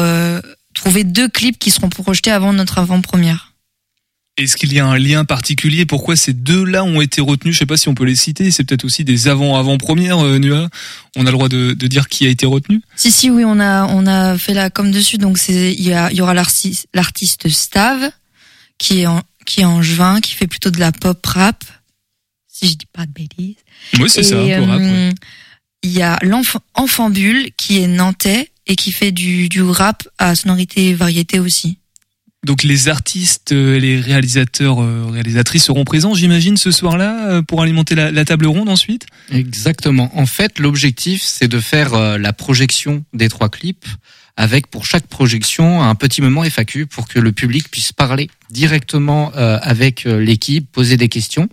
Speaker 7: trouver deux clips qui seront projetés avant notre avant-première.
Speaker 4: Est-ce qu'il y a un lien particulier? Pourquoi ces deux-là ont été retenus? Je sais pas si on peut les citer. C'est peut-être aussi des avant-avant-premières, Nua. On a le droit de, de dire qui a été retenu?
Speaker 7: Si si oui, on a on a fait la com dessus donc il y a y aura l'artiste l'artiste Stav qui est en qui est en juin, qui fait plutôt de la pop rap si je dis pas de bêtises.
Speaker 4: Oui, c'est ça, peu rap,
Speaker 7: euh,
Speaker 4: ouais.
Speaker 7: Il y a l'enfant enfant bulle qui est nantais et qui fait du, du rap à sonorité et variété aussi.
Speaker 4: Donc les artistes, euh, les réalisateurs, euh, réalisatrices seront présents, j'imagine, ce soir-là, pour alimenter la, la table ronde ensuite?
Speaker 8: Exactement. En fait, l'objectif, c'est de faire la projection des trois clips avec pour chaque projection un petit moment FAQ pour que le public puisse parler directement euh, avec euh, l'équipe, poser des questions.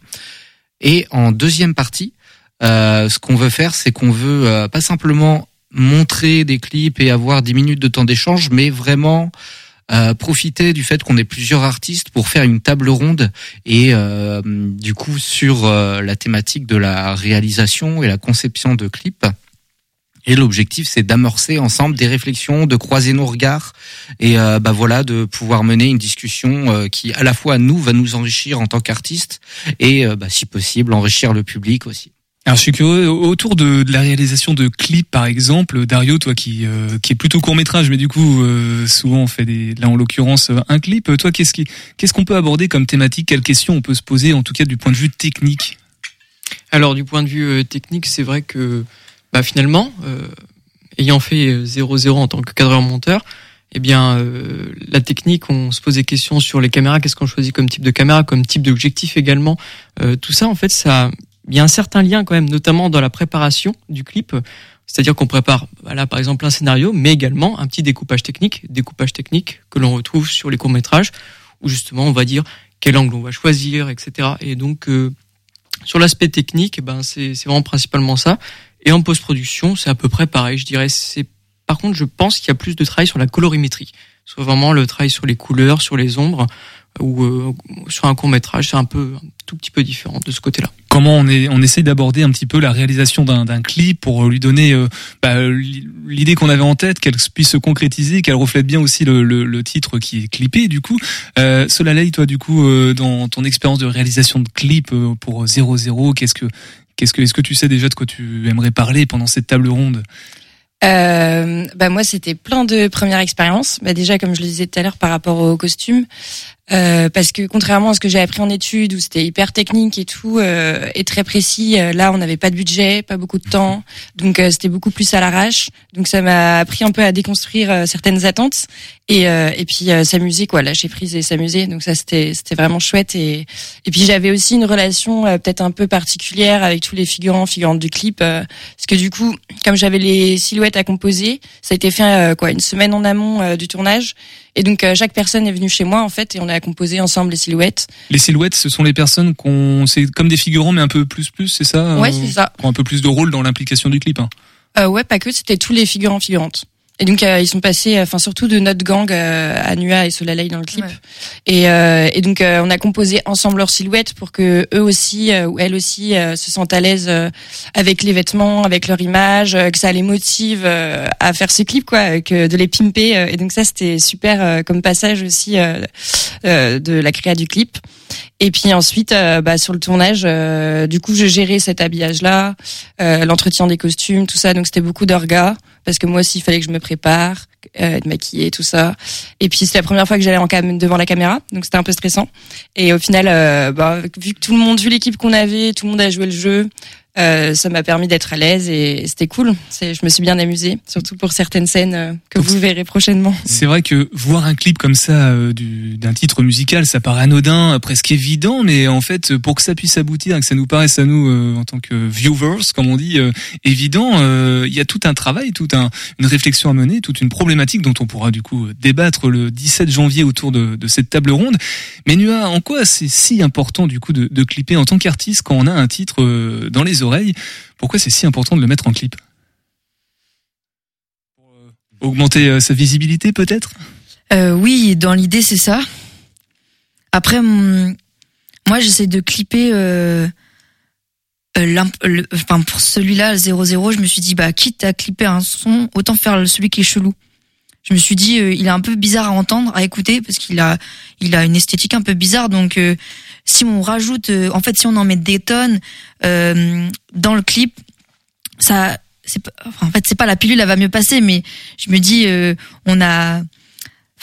Speaker 8: Et en deuxième partie, euh, ce qu'on veut faire, c'est qu'on veut pas simplement montrer des clips et avoir 10 minutes de temps d'échange, mais vraiment euh, profiter du fait qu'on ait plusieurs artistes pour faire une table ronde et euh, du coup sur euh, la thématique de la réalisation et la conception de clips. Et l'objectif, c'est d'amorcer ensemble des réflexions, de croiser nos regards et euh, bah voilà, de pouvoir mener une discussion euh, qui, à la fois nous, va nous enrichir en tant qu'artistes et, euh, bah, si possible, enrichir le public aussi.
Speaker 4: Alors je suis curieux autour de, de la réalisation de clips par exemple, Dario, toi qui euh, qui est plutôt court métrage, mais du coup euh, souvent on fait des là en l'occurrence un clip. Toi qu'est-ce qui qu'est-ce qu'on peut aborder comme thématique? Quelles questions on peut se poser en tout cas du point de vue technique?
Speaker 10: Alors du point de vue euh, technique, c'est vrai que bah, finalement, euh, ayant fait euh, 0-0 en tant que cadreur monteur, eh bien, euh, la technique, on se pose des questions sur les caméras. Qu'est-ce qu'on choisit comme type de caméra, comme type d'objectif également. Euh, tout ça, en fait, ça, il y a un certain lien quand même, notamment dans la préparation du clip. C'est-à-dire qu'on prépare, voilà, par exemple, un scénario, mais également un petit découpage technique, découpage technique que l'on retrouve sur les courts métrages, où justement on va dire quel angle on va choisir, etc. Et donc euh, sur l'aspect technique, eh ben c'est vraiment principalement ça. Et en post-production, c'est à peu près pareil. Je dirais, par contre, je pense qu'il y a plus de travail sur la colorimétrie, soit vraiment le travail sur les couleurs, sur les ombres, ou euh, sur un court métrage, c'est un peu un tout petit peu différent de ce côté-là.
Speaker 4: Comment on, est, on essaye d'aborder un petit peu la réalisation d'un clip pour lui donner euh, bah, l'idée qu'on avait en tête, qu'elle puisse se concrétiser, qu'elle reflète bien aussi le, le, le, titre qui est clippé du coup. Euh, Solalei, toi du coup, euh, dans ton expérience de réalisation de clip euh, pour 00, qu'est-ce que Qu'est-ce que, est-ce que tu sais déjà de quoi tu aimerais parler pendant cette table ronde?
Speaker 9: Euh, bah moi c'était plein de premières expériences. Bah déjà comme je le disais tout à l'heure par rapport aux costumes, euh, parce que contrairement à ce que j'ai appris en études où c'était hyper technique et tout euh, et très précis, euh, là on n'avait pas de budget, pas beaucoup de temps, donc euh, c'était beaucoup plus à l'arrache. Donc ça m'a appris un peu à déconstruire certaines attentes et et puis s'amuser quoi, lâcher prise et s'amuser. Donc ça c'était c'était vraiment chouette et et puis j'avais aussi une relation peut-être un peu particulière avec tous les figurants figurantes du clip parce que du coup comme j'avais les silhouettes à composer, ça a été fait quoi une semaine en amont du tournage et donc chaque personne est venue chez moi en fait et on a composé ensemble les silhouettes.
Speaker 4: Les silhouettes, ce sont les personnes qu'on, c'est comme des figurants mais un peu plus plus, c'est ça
Speaker 9: Ouais, c'est ça.
Speaker 4: Ont un peu plus de rôle dans l'implication du clip. Hein.
Speaker 9: Euh, ouais, pas que, c'était tous les figurants figurantes. Et donc euh, ils sont passés, enfin surtout de notre gang euh, à Nua et Solalei dans le clip.
Speaker 7: Ouais.
Speaker 9: Et, euh, et donc euh, on a composé ensemble leurs silhouettes pour que eux aussi euh, ou elles aussi euh, se sentent à l'aise euh, avec les vêtements, avec leur image, euh, que ça les motive euh, à faire ce clip quoi, que de les pimper. euh, et donc ça c'était super euh, comme passage aussi euh, euh, de la créa du clip. Et puis ensuite, euh, bah, sur le tournage, euh, du coup, je gérais cet habillage-là, euh, l'entretien des costumes, tout ça. Donc c'était beaucoup d'orgas parce que moi aussi, il fallait que je me prépare, euh, être maquillée, tout ça. Et puis c'était la première fois que j'allais en cam devant la caméra, donc c'était un peu stressant. Et au final, euh, bah, vu que tout le monde, vu l'équipe qu'on avait, tout le monde a joué le jeu. Euh, ça m'a permis d'être à l'aise et c'était cool. Je me suis bien amusée, surtout pour certaines scènes euh, que vous verrez prochainement.
Speaker 4: C'est vrai que voir un clip comme ça euh, du- d'un titre musical, ça paraît anodin, presque évident, mais en fait, pour que ça puisse aboutir, et que ça nous paraisse à nous euh, en tant que viewers, comme on dit, euh, évident, euh, il y a tout un travail, toute un, une réflexion à mener, toute une problématique dont on pourra du coup débattre le 17 janvier autour de, de cette table ronde. Mais Nua, en quoi c'est si important du coup de, de clipper en tant qu'artiste quand on a un titre dans les Pourquoi c'est si important de le mettre en clip Pour, euh, Augmenter euh, sa visibilité peut-être
Speaker 7: Euh, oui, dans l'idée, c'est ça. Après, hum, moi, j'essaie de clipper. Pour celui-là, le 00, je me suis dit, bah, quitte à clipper un son, autant faire celui qui est chelou. Je me suis dit, euh, il est un peu bizarre à entendre, à écouter, parce qu'il a, une esthétique un peu bizarre. Donc, si on rajoute, euh, en fait, si on en met des tonnes euh, dans le clip, ça, c'est, enfin, en fait, c'est pas la pilule, elle va mieux passer, mais je me dis, euh, on a,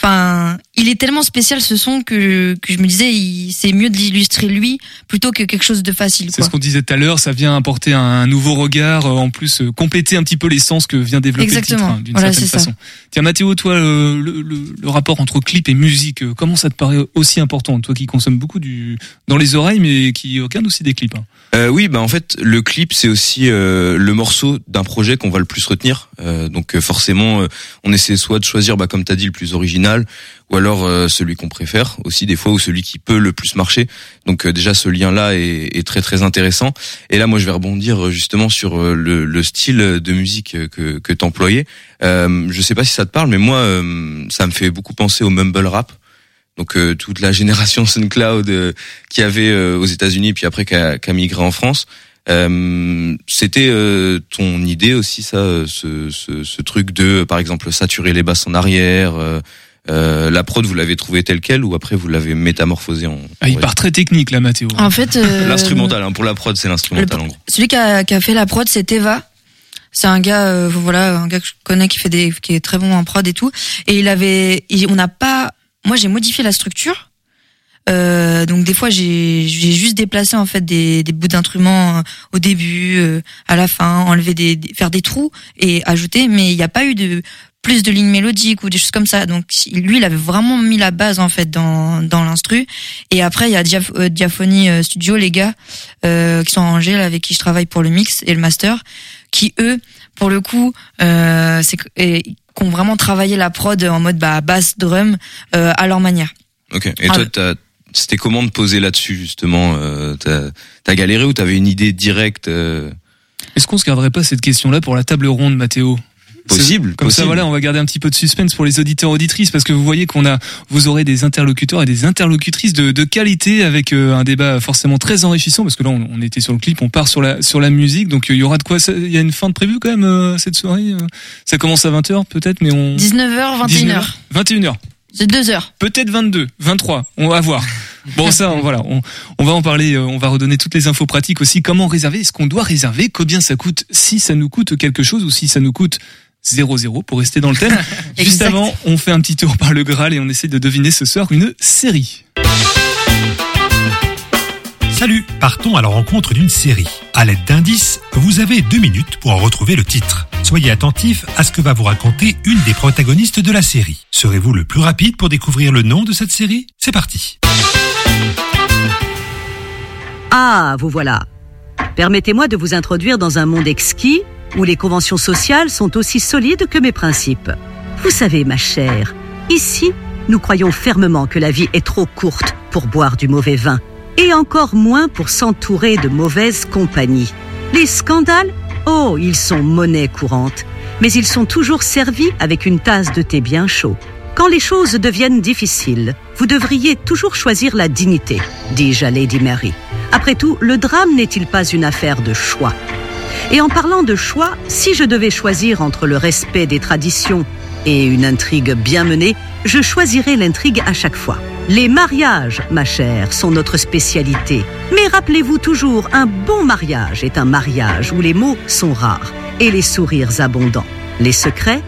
Speaker 7: Enfin, il est tellement spécial ce son que, que je me disais, il- c'est mieux de l'illustrer lui plutôt que quelque chose de facile.
Speaker 4: C'est ce qu'on disait tout à l'heure, ça vient apporter un nouveau regard, euh, en plus euh, compléter un petit peu l'essence que vient développer
Speaker 7: Exactement.
Speaker 4: le titre, hein, d'une
Speaker 7: Voilà,
Speaker 4: certaine
Speaker 7: c'est ça.
Speaker 4: façon. Tiens Mathéo, toi, euh, le, le- le rapport entre clip et musique, euh, comment ça te paraît aussi important Toi qui consommes beaucoup du dans les oreilles, mais qui regarde aussi des clips. hein?
Speaker 5: Euh, oui, bah en fait, le clip c'est aussi euh, le morceau d'un projet qu'on va le plus retenir. Euh, donc forcément, euh, on essaie soit de choisir, bah, comme t'as dit, le plus original, ou alors euh, celui qu'on préfère aussi des fois, ou celui qui peut le plus marcher. Donc euh, déjà, ce lien-là est, est très très intéressant. Et là, moi, je vais rebondir euh, justement sur euh, le, le style de musique euh, que, que t'employais. Euh, je sais pas si ça te parle, mais moi, ça me fait beaucoup penser au mumble rap. Donc toute la génération SoundCloud qui avait aux États-Unis puis après qui a, qui a migré en France. Euh, C'était euh, ton idée aussi ça, ce, ce, ce truc de par exemple saturer les basses en arrière. euh, euh, la prod vous l'avez trouvé telle quelle ou après vous l'avez métamorphosé en
Speaker 4: Ah, il part très technique là, Mathéo.
Speaker 7: En fait, euh,
Speaker 5: l'instrumental hein, pour la prod c'est l'instrumental en gros.
Speaker 7: celui qui a, qui a fait la prod, c'est Eva. C'est un gars, euh, voilà, un gars que je connais qui fait des, qui est très bon en prod et tout. Et il avait, il- on n'a pas, moi j'ai modifié la structure. Euh, donc des fois j'ai j'ai juste déplacé en fait des, des bouts d'instruments euh, au début, euh, à la fin, enlever des, des- faire des trous et ajouter, mais il n'y a pas eu de plus de lignes mélodiques ou des choses comme ça. Donc lui, il avait vraiment mis la base en fait dans dans l'instru. Et après, il y a Diaph- euh, Diaphonie euh, Studio, les gars euh, qui sont à Angers, là, avec qui je travaille pour le mix et le master, qui eux, pour le coup, euh, c'est que- et, qui ont vraiment travaillé la prod en mode bah, basse drum euh, à leur manière.
Speaker 5: Ok. Et
Speaker 7: Ah,
Speaker 5: toi, c'était comment de poser là-dessus justement euh, T'as t'as galéré ou t'avais une idée directe euh,
Speaker 4: Est-ce qu'on se garderait pas cette question-là pour la table ronde, Mathéo
Speaker 5: Possible,
Speaker 4: Comme ça,
Speaker 5: possible.
Speaker 4: voilà, on va garder un petit peu de suspense pour les auditeurs auditrices parce que vous voyez qu'on a, vous aurez des interlocuteurs et des interlocutrices de, de qualité avec euh, un débat forcément très enrichissant parce que là, on, on était sur le clip, on part sur la sur la musique, donc euh, il y aura de quoi. ça- Il y a une fin de prévue quand même euh, cette soirée. euh. Ça commence à 20h peut-être, mais on
Speaker 7: 19h, 21h.
Speaker 4: 21h.
Speaker 7: C'est deux heures.
Speaker 4: Peut-être 22, 23, on va voir. Bon ça, on, voilà, on, on va en parler, euh, on va redonner toutes les infos pratiques aussi. Comment réserver Est-ce qu'on doit réserver Combien ça coûte Si ça nous coûte quelque chose ou si ça nous coûte 0-0 pour rester dans le thème. Juste avant, on fait un petit tour par le Graal et on essaie de deviner ce soir une série.
Speaker 13: Salut, partons à la rencontre d'une série. À l'aide d'indices, vous avez deux minutes pour en retrouver le titre. Soyez attentifs à ce que va vous raconter une des protagonistes de la série. Serez-vous le plus rapide pour découvrir le nom de cette série? C'est parti.
Speaker 14: Ah, vous voilà. Permettez-moi de vous introduire dans un monde exquis où les conventions sociales sont aussi solides que mes principes. Vous savez, ma chère, ici, nous croyons fermement que la vie est trop courte pour boire du mauvais vin, et encore moins pour s'entourer de mauvaises compagnies. Les scandales Oh, ils sont monnaie courante, mais ils sont toujours servis avec une tasse de thé bien chaud. Quand les choses deviennent difficiles, vous devriez toujours choisir la dignité, dis-je à Lady Mary. Après tout, le drame n'est-il pas une affaire de choix? Et en parlant de choix, si je devais choisir entre le respect des traditions et une intrigue bien menée, je choisirais l'intrigue à chaque fois. Les mariages, ma chère, sont notre spécialité. Mais rappelez-vous toujours, un bon mariage est un mariage où les mots sont rares et les sourires abondants. Les secrets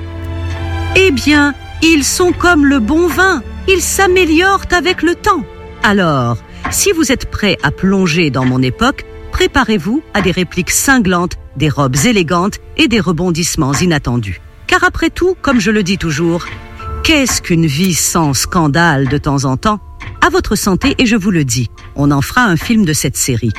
Speaker 14: Eh bien, ils sont comme le bon vin, ils s'améliorent avec le temps. Alors, si vous êtes prêt à plonger dans mon époque, préparez-vous à des répliques cinglantes, des robes élégantes et des rebondissements inattendus. Car après tout, comme je le dis toujours, qu'est-ce qu'une vie sans scandale de temps en temps? À votre santé et je vous le dis, on en fera un film de cette série.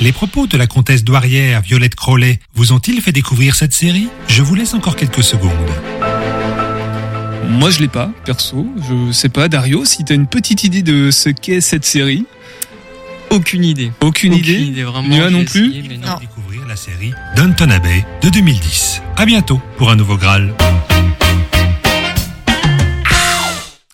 Speaker 13: Les propos de la comtesse douairière Violette Crowley vous ont-ils fait découvrir cette série? Je vous laisse encore quelques secondes.
Speaker 4: Moi, je l'ai pas, perso. Je sais pas, Dario, si t'as une petite idée de ce qu'est cette série.
Speaker 10: Aucune idée.
Speaker 4: Aucune,
Speaker 10: Aucune
Speaker 4: idée.
Speaker 10: idée, vraiment,
Speaker 4: non plus.
Speaker 10: essayé, mais non.
Speaker 13: Découvrir la série Downton Abbey de 2010. À bientôt pour un nouveau Graal.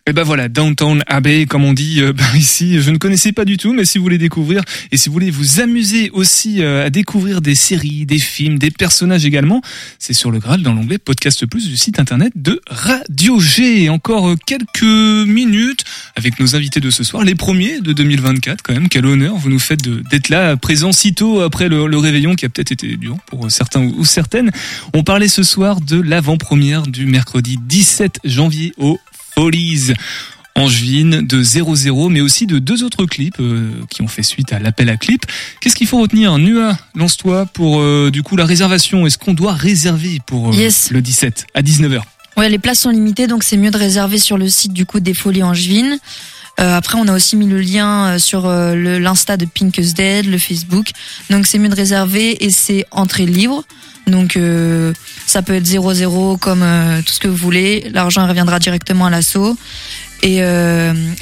Speaker 4: Et ben voilà, Downtown Abbey, comme on dit euh, par ici, je ne connaissais pas du tout, mais si vous voulez découvrir et si vous voulez vous amuser aussi euh, à découvrir des séries, des films, des personnages également, c'est sur le Graal dans l'onglet Podcast Plus du site internet de Radio G. Encore euh, quelques minutes avec nos invités de ce soir, les premiers de 2024 quand même. Quel honneur vous nous faites d'être là, présent si tôt après le, réveillon qui a peut-être été dur pour certains ou certaines. On parlait ce soir de l'avant-première du mercredi 17 janvier au Folies Angevine de 00, mais aussi de deux autres clips euh, qui ont fait suite à l'appel à clips. Qu'est-ce qu'il faut retenir Nua, lance-toi pour euh, du coup la réservation. Est-ce qu'on doit réserver pour euh,
Speaker 7: Yes.
Speaker 4: le 17 à 19h
Speaker 7: Ouais, les places sont limitées, donc c'est mieux de réserver sur le site du coup des Folies Angevines. Euh, après, on a aussi mis le lien euh, sur euh, l'Insta de Pink is Dead, le Facebook. Donc c'est mieux de réserver et c'est entrée libre. Donc euh, ça peut être 0-0 comme tout ce que vous voulez. L'argent reviendra directement à l'assaut. Et,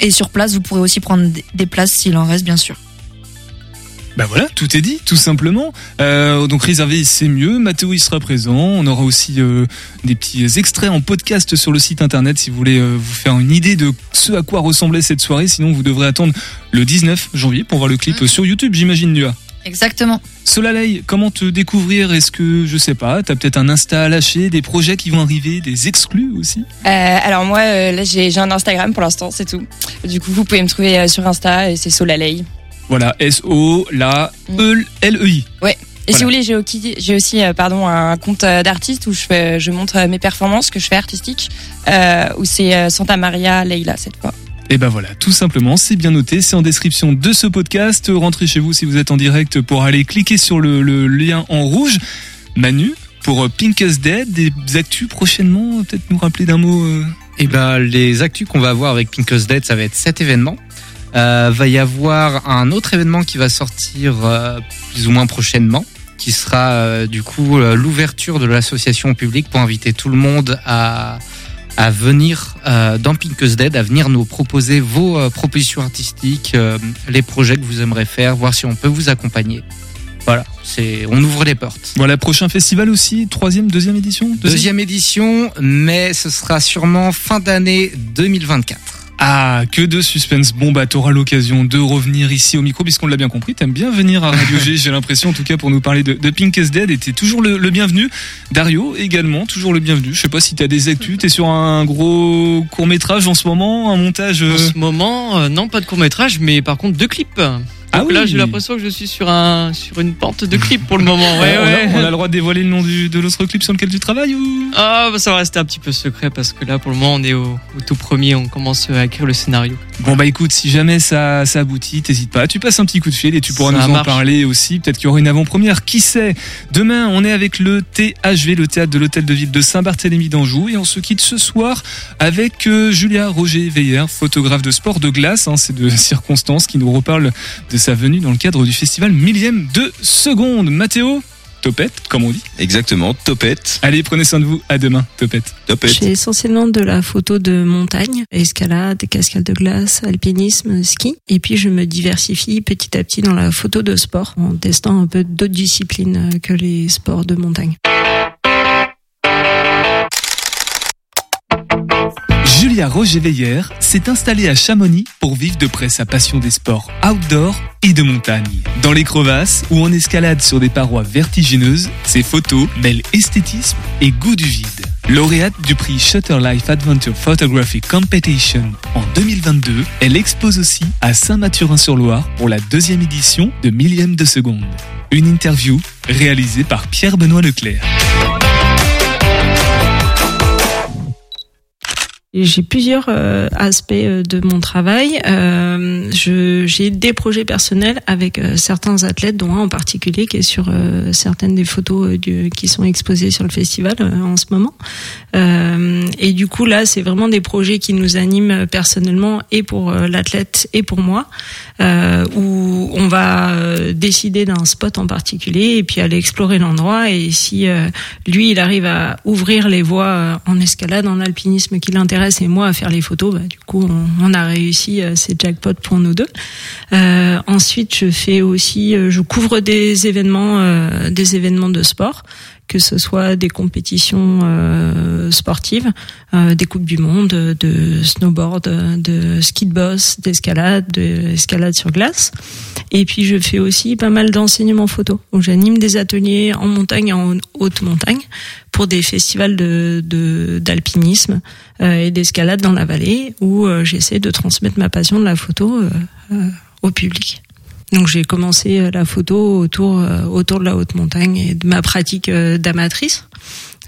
Speaker 7: sur place, vous pourrez aussi prendre des places s'il en reste, bien sûr.
Speaker 4: Bah voilà, tout est dit, tout simplement. Euh, donc réserver, c'est mieux. Mathéo, il sera présent. On aura aussi euh, des petits extraits en podcast sur le site internet si vous voulez euh, vous faire une idée de ce à quoi ressemblait cette soirée. Sinon, vous devrez attendre le 19 janvier pour voir le clip sur YouTube, j'imagine, Nua.
Speaker 7: Exactement.
Speaker 4: Solalei, comment te découvrir? Est-ce que, je sais pas, t'as peut-être un Insta à lâcher, des projets qui vont arriver, des exclus aussi?
Speaker 9: Euh, alors moi, euh, là, j'ai j'ai un Instagram pour l'instant, c'est tout. Du coup, vous pouvez me trouver euh, sur Insta et c'est Solalei.
Speaker 4: Voilà, S-O-L-E-I.
Speaker 9: Ouais. Et
Speaker 4: Voilà.
Speaker 9: si vous voulez, j'ai aussi, euh, pardon, un compte euh, d'artiste où je, fais, je montre euh, mes performances que je fais artistiques, euh, où c'est Santa Maria Leila cette fois.
Speaker 4: Et ben voilà, tout simplement, c'est bien noté, c'est en description de ce podcast. Rentrez chez vous si vous êtes en direct pour aller cliquer sur le, le lien en rouge. Manu, pour Pinkest Dead, des actus prochainement, peut-être nous rappeler d'un mot. euh,
Speaker 8: Eh ben, les actus qu'on va avoir avec Pinkos Dead, ça va être cet événement. Euh, va y avoir un autre événement qui va sortir euh, plus ou moins prochainement, qui sera euh, du coup l'ouverture de l'association au public pour inviter tout le monde à à venir dans Pinkos Dead, à venir nous proposer vos propositions artistiques, les projets que vous aimeriez faire, voir si on peut vous accompagner. Voilà, c'est on ouvre les portes.
Speaker 4: Voilà, prochain festival aussi, troisième, deuxième édition?
Speaker 8: Deuxième édition, mais ce sera sûrement fin d'année 2024.
Speaker 4: Ah, que de suspense. Bon, bah, t'auras l'occasion de revenir ici au micro, puisqu'on l'a bien compris. T'aimes bien venir à Radio j'ai l'impression, en tout cas, pour nous parler de, de Pink is Dead. Et t'es toujours le, bienvenu. Dario, également, toujours le bienvenu. Je sais pas si t'as des actus. T'es sur un gros court-métrage en ce moment, un montage.
Speaker 10: En ce moment, euh, non, pas de court métrage, mais par contre deux clips.
Speaker 4: Ah
Speaker 10: Donc là, j'ai l'impression que je suis sur un sur une pente de clips pour le moment. Ouais,
Speaker 4: on, a,
Speaker 10: ouais.
Speaker 4: on a le droit de dévoiler le nom du, de l'autre clip sur lequel tu travailles ou?
Speaker 10: Ah, bah, ça va rester un petit peu secret parce que là, pour le moment, on est au, au tout premier, on commence à écrire le scénario.
Speaker 4: Bon bah écoute, si jamais ça, ça aboutit, t'hésites pas, tu passes un petit coup de fil et tu pourras
Speaker 10: Ça
Speaker 4: nous en parler aussi. Peut-être qu'il y aura une avant-première, qui sait? Demain, on est avec le THV, le théâtre de l'hôtel de ville de Saint-Barthélemy d'Anjou, et on se quitte ce soir avec euh, Julia Roger Veiller, photographe de sport de glace. hein, C'est de circonstances qui nous reparle de sa venue dans le cadre du festival Millième de Seconde. Mathéo, topette, comme on dit.
Speaker 5: Exactement, topette.
Speaker 4: Allez, prenez soin de vous. À demain, topette.
Speaker 5: Topette.
Speaker 15: J'ai essentiellement de la photo de montagne, escalade, cascade de glace, alpinisme, ski. Et puis je me diversifie petit à petit dans la photo de sport en testant un peu d'autres disciplines que les sports de montagne.
Speaker 4: Julia Roger-Veiller s'est installée à Chamonix pour vivre de près sa passion des sports outdoor et de montagne. Dans les crevasses ou en escalade sur des parois vertigineuses, ses photos mêlent esthétisme et goût du vide. Lauréate du prix Shutter Life Adventure Photography Competition en 2022, elle expose aussi à Saint-Mathurin-sur-Loire pour la deuxième édition de Millième de Seconde. Une interview réalisée par Pierre-Benoît Leclerc.
Speaker 15: J'ai plusieurs euh, aspects euh, de mon travail. Euh, J'ai des projets personnels avec certains athlètes, dont un en particulier qui est sur certaines des photos du- qui sont exposées sur le festival en ce moment. Et du coup, là, c'est vraiment des projets qui nous animent personnellement et pour l'athlète et pour moi, où on va décider d'un spot en particulier et puis aller explorer l'endroit. Et si lui, il arrive à ouvrir les voies en escalade, en alpinisme qui l'intéresse et moi à faire les photos, bah, du coup, on, a réussi. euh, C'est jackpot pour nous deux. Euh, ensuite, je fais aussi, euh, je couvre des événements, des événements de sport que ce soit des compétitions euh, sportives, euh, des coupes du monde, de snowboard, de ski de boss, d'escalade, d'escalade sur glace. Et puis je fais aussi pas mal d'enseignements photo, où j'anime des ateliers en montagne et en haute montagne pour des festivals d'alpinisme euh, et d'escalade dans la vallée, où euh, j'essaie de transmettre ma passion de la photo au public. Donc j'ai commencé euh, la photo autour euh, autour de la haute montagne et de ma pratique euh, d'amatrice.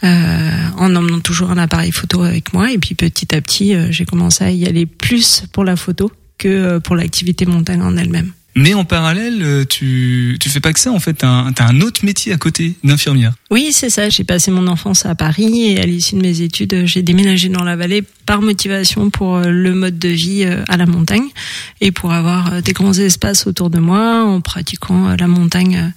Speaker 15: en emmenant toujours un appareil photo avec moi et puis petit à petit j'ai commencé à y aller plus pour la photo que pour l'activité montagne en elle-même.
Speaker 4: Mais en parallèle, euh, tu, tu fais pas que ça en fait, t'as un, t'as un autre métier à côté d'infirmière.
Speaker 15: Oui, c'est ça. J'ai passé mon enfance à Paris et à l'issue de mes études, euh, j'ai déménagé dans la vallée par motivation pour euh, le mode de vie à la montagne et pour avoir des grands espaces autour de moi en pratiquant la montagne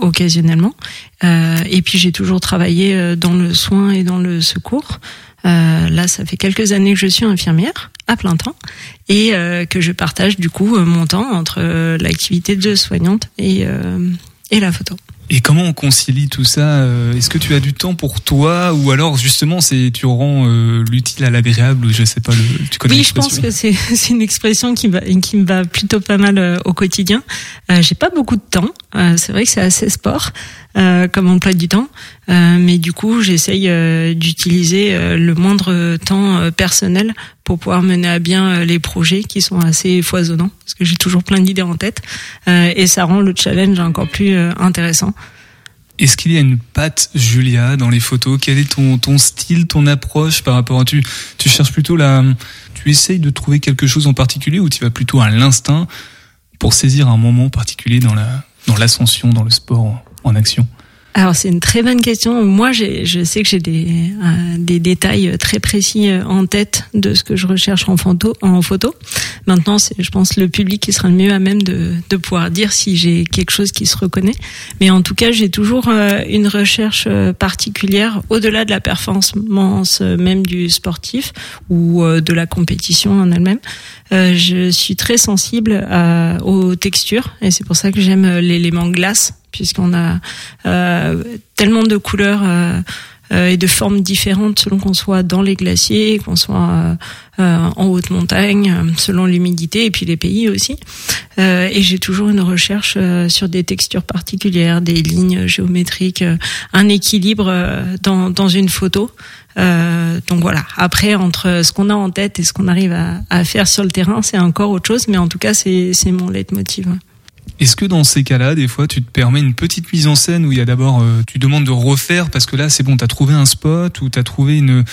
Speaker 15: occasionnellement. Et puis j'ai toujours travaillé dans le soin et dans le secours. Là, ça fait quelques années que je suis infirmière à plein temps et euh, que je partage du coup euh, mon temps entre euh, l'activité de soignante et, euh, et la photo.
Speaker 4: Et comment on concilie tout ça Est-ce que tu as du temps pour toi ou alors justement c'est tu rends euh, l'utile à l'agréable ou je sais pas le tu connais
Speaker 15: Oui, je pense que c'est c'est une expression qui va qui me va plutôt pas mal euh, au quotidien. Euh, J'ai pas beaucoup de temps. Euh, c'est vrai que c'est assez sport euh, comme emploi du temps, Euh, mais du coup j'essaye euh, d'utiliser euh, le moindre temps euh, personnel pour pouvoir mener à bien euh, les projets qui sont assez foisonnants parce que j'ai toujours plein d'idées en tête. Et ça rend le challenge encore plus intéressant.
Speaker 4: Est-ce qu'il y a une patte Julia dans les photos? Quel est ton ton style, ton approche par rapport à tu tu cherches plutôt la tu essayes de trouver quelque chose en particulier ou tu vas plutôt à l'instinct pour saisir un moment particulier dans la dans l'ascension dans le sport?
Speaker 15: Alors c'est une très bonne question. Moi, je sais que j'ai des, euh, détails très précis euh, en tête de ce que je recherche en photo. En photo. Maintenant, je pense, le public qui sera le mieux à même de, pouvoir dire si j'ai quelque chose qui se reconnaît. Mais en tout cas, j'ai toujours euh, une recherche euh, particulière au-delà de la performance euh, même du sportif ou euh, de la compétition en elle-même. Euh, je suis très sensible aux textures et c'est pour ça que j'aime euh, l'élément glace puisqu'on a euh, tellement de couleurs euh, euh, et de formes différentes selon qu'on soit dans les glaciers, qu'on soit euh, euh, en haute montagne, selon l'humidité et puis les pays aussi. Et j'ai toujours une recherche sur des textures particulières, des lignes géométriques, un équilibre dans, dans une photo. Euh, donc voilà. Après, entre ce qu'on a en tête et ce qu'on arrive à, à faire sur le terrain, c'est encore autre chose. Mais en tout cas, c'est mon leitmotiv.
Speaker 4: Est-ce que dans ces cas-là, des fois, tu te permets une petite mise en scène où il y a d'abord, euh, tu demandes de refaire parce que là, c'est bon, t'as trouvé un spot ou t'as trouvé une,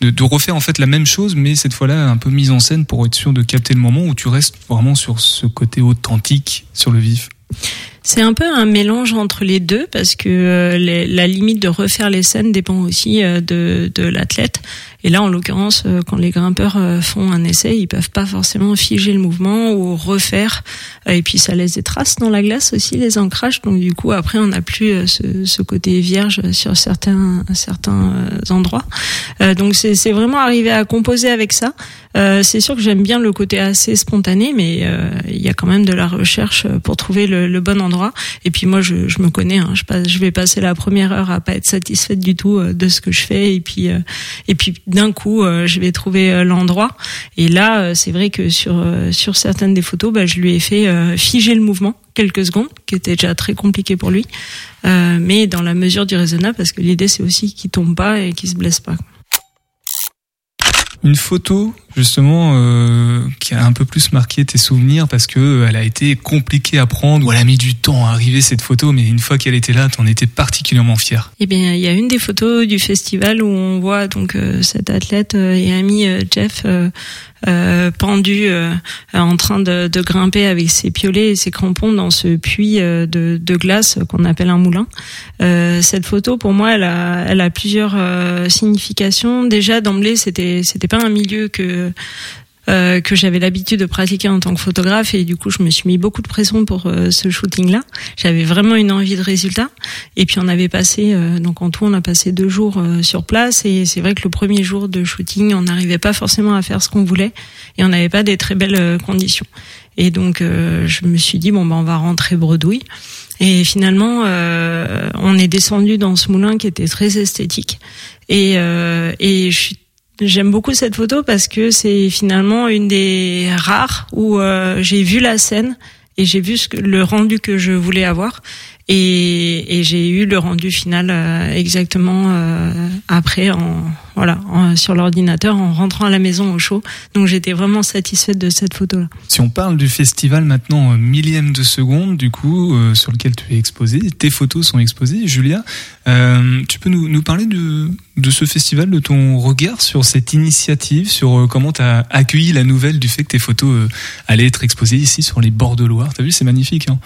Speaker 4: de, de refaire en fait la même chose, mais cette fois-là, un peu mise en scène pour être sûr de capter le moment où tu restes vraiment sur ce côté authentique, sur le vif?
Speaker 15: C'est un peu un mélange entre les deux parce que euh, la limite de refaire les scènes dépend aussi euh, de, de l'athlète. Et là, en l'occurrence, euh, quand les grimpeurs font un essai, ils peuvent pas forcément figer le mouvement ou refaire. Et puis, ça laisse des traces dans la glace aussi, les ancrages. Donc, du coup, après, on n'a plus ce, ce côté vierge sur certains certains endroits. Donc, c'est vraiment arriver à composer avec ça. C'est sûr que j'aime bien le côté assez spontané, mais il y a quand même de la recherche pour trouver le, le bon endroit. Et puis moi, je, me connais. Hein, je, vais passer la première heure à pas être satisfaite du tout euh, de ce que je fais, et puis euh, et puis d'un coup, euh, je vais trouver l'endroit. Et là, c'est vrai que sur sur certaines des photos, bah, je lui ai fait figer le mouvement quelques secondes, qui était déjà très compliqué pour lui, mais dans la mesure du raisonnable, parce que l'idée c'est aussi qu'il tombe pas et qu'il se blesse pas.
Speaker 4: Une photo justement euh, qui a un peu plus marqué tes souvenirs parce que euh, elle a été compliquée à prendre ou elle a mis du temps à arriver cette photo, mais une fois qu'elle était là, t'en étais particulièrement fier.
Speaker 15: Eh bien, il y a une des photos du festival où on voit donc euh, cet athlète euh, et ami Jeff pendu en train de, grimper avec ses piolets et ses crampons dans ce puits de, glace qu'on appelle un moulin. Cette photo, pour moi, elle a, elle a plusieurs significations. Déjà, d'emblée, c'était c'était pas un milieu que euh, que j'avais l'habitude de pratiquer en tant que photographe. Et du coup je me suis mis beaucoup de pression pour euh, ce shooting là j'avais vraiment une envie de résultat. Et puis on avait passé euh, donc en tout on a passé deux jours sur place. Et c'est vrai que le premier jour de shooting on n'arrivait pas forcément à faire ce qu'on voulait. Et on n'avait pas des très belles conditions. Et donc je me suis dit bon ben on va rentrer bredouille. Et finalement on est descendu dans ce moulin qui était très esthétique. Et et je suis J'aime beaucoup cette photo parce que c'est finalement une des rares où euh, j'ai vu la scène et j'ai vu le rendu que je voulais avoir. Et, et j'ai eu le rendu final euh, exactement euh, après en voilà en- sur l'ordinateur en rentrant à la maison au chaud. Donc j'étais vraiment satisfaite de cette photo là.
Speaker 4: Si on parle du festival maintenant euh, millième de seconde, du coup, euh, sur lequel tu es exposé, tes photos sont exposées. Julia, euh, tu peux nous, nous parler de, de ce festival, de ton regard sur cette initiative, sur comment tu as accueilli la nouvelle du fait que tes photos euh, allaient être exposées ici sur les bords de Loire. T'as vu, c'est magnifique. Hein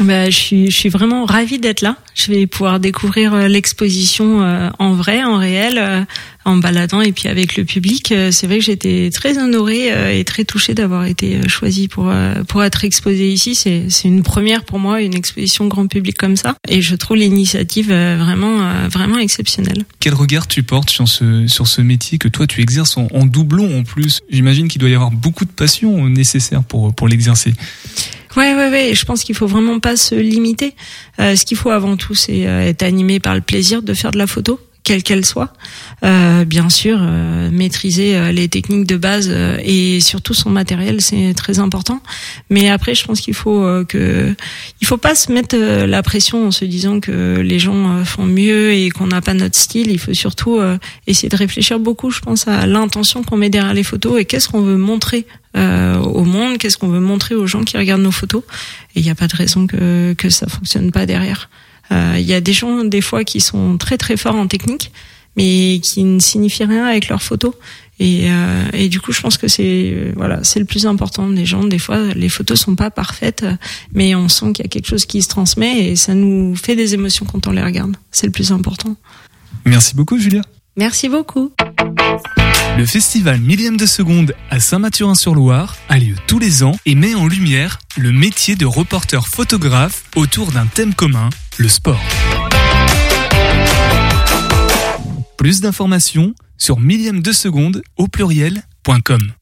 Speaker 15: Bah, je suis, je suis vraiment ravie d'être là. Je vais pouvoir découvrir l'exposition euh, en vrai, en réel, euh, en baladant et puis avec le public. Euh, C'est vrai que j'étais très honorée euh, et très touchée d'avoir été euh, choisie pour pour être exposée ici. C'est c'est une première pour moi, une exposition grand public comme ça. Et je trouve l'initiative vraiment vraiment exceptionnelle.
Speaker 4: Quel regard tu portes sur ce, sur ce métier que toi tu exerces en, en doublon en plus? J'imagine qu'il doit y avoir beaucoup de passion nécessaire pour, pour l'exercer.
Speaker 15: Ouais, ouais, ouais. Je pense qu'il faut vraiment pas se limiter. Euh, ce qu'il faut avant tout, c'est être animé par le plaisir de faire de la photo, quelle qu'elle soit. Euh, bien sûr, euh, maîtriser euh, les techniques de base euh, et surtout son matériel, c'est très important. Mais après, je pense qu'il faut euh, que, il faut pas se mettre la pression en se disant que les gens font mieux et qu'on n'a pas notre style. Il faut surtout essayer de réfléchir beaucoup, je pense, à l'intention qu'on met derrière les photos et qu'est-ce qu'on veut montrer euh, au monde, qu'est-ce qu'on veut montrer aux gens qui regardent nos photos. Et il n'y a pas de raison que que ça fonctionne pas derrière. Euh, Il y a des gens des fois qui sont très très forts en technique, mais qui ne signifient rien avec leurs photos. Et, euh, et du coup, je pense que c'est euh, voilà, c'est le plus important. Les gens, des fois, les photos sont pas parfaites, mais on sent qu'il y a quelque chose qui se transmet et ça nous fait des émotions quand on les regarde. C'est le plus important.
Speaker 4: Merci beaucoup, Julia.
Speaker 15: Merci beaucoup.
Speaker 4: Le festival Millième de Seconde à Saint-Mathurin-sur-Loire a lieu tous les ans et met en lumière le métier de reporter photographe autour d'un thème commun, le sport. Plus d'informations sur millième de seconde au pluriel.com.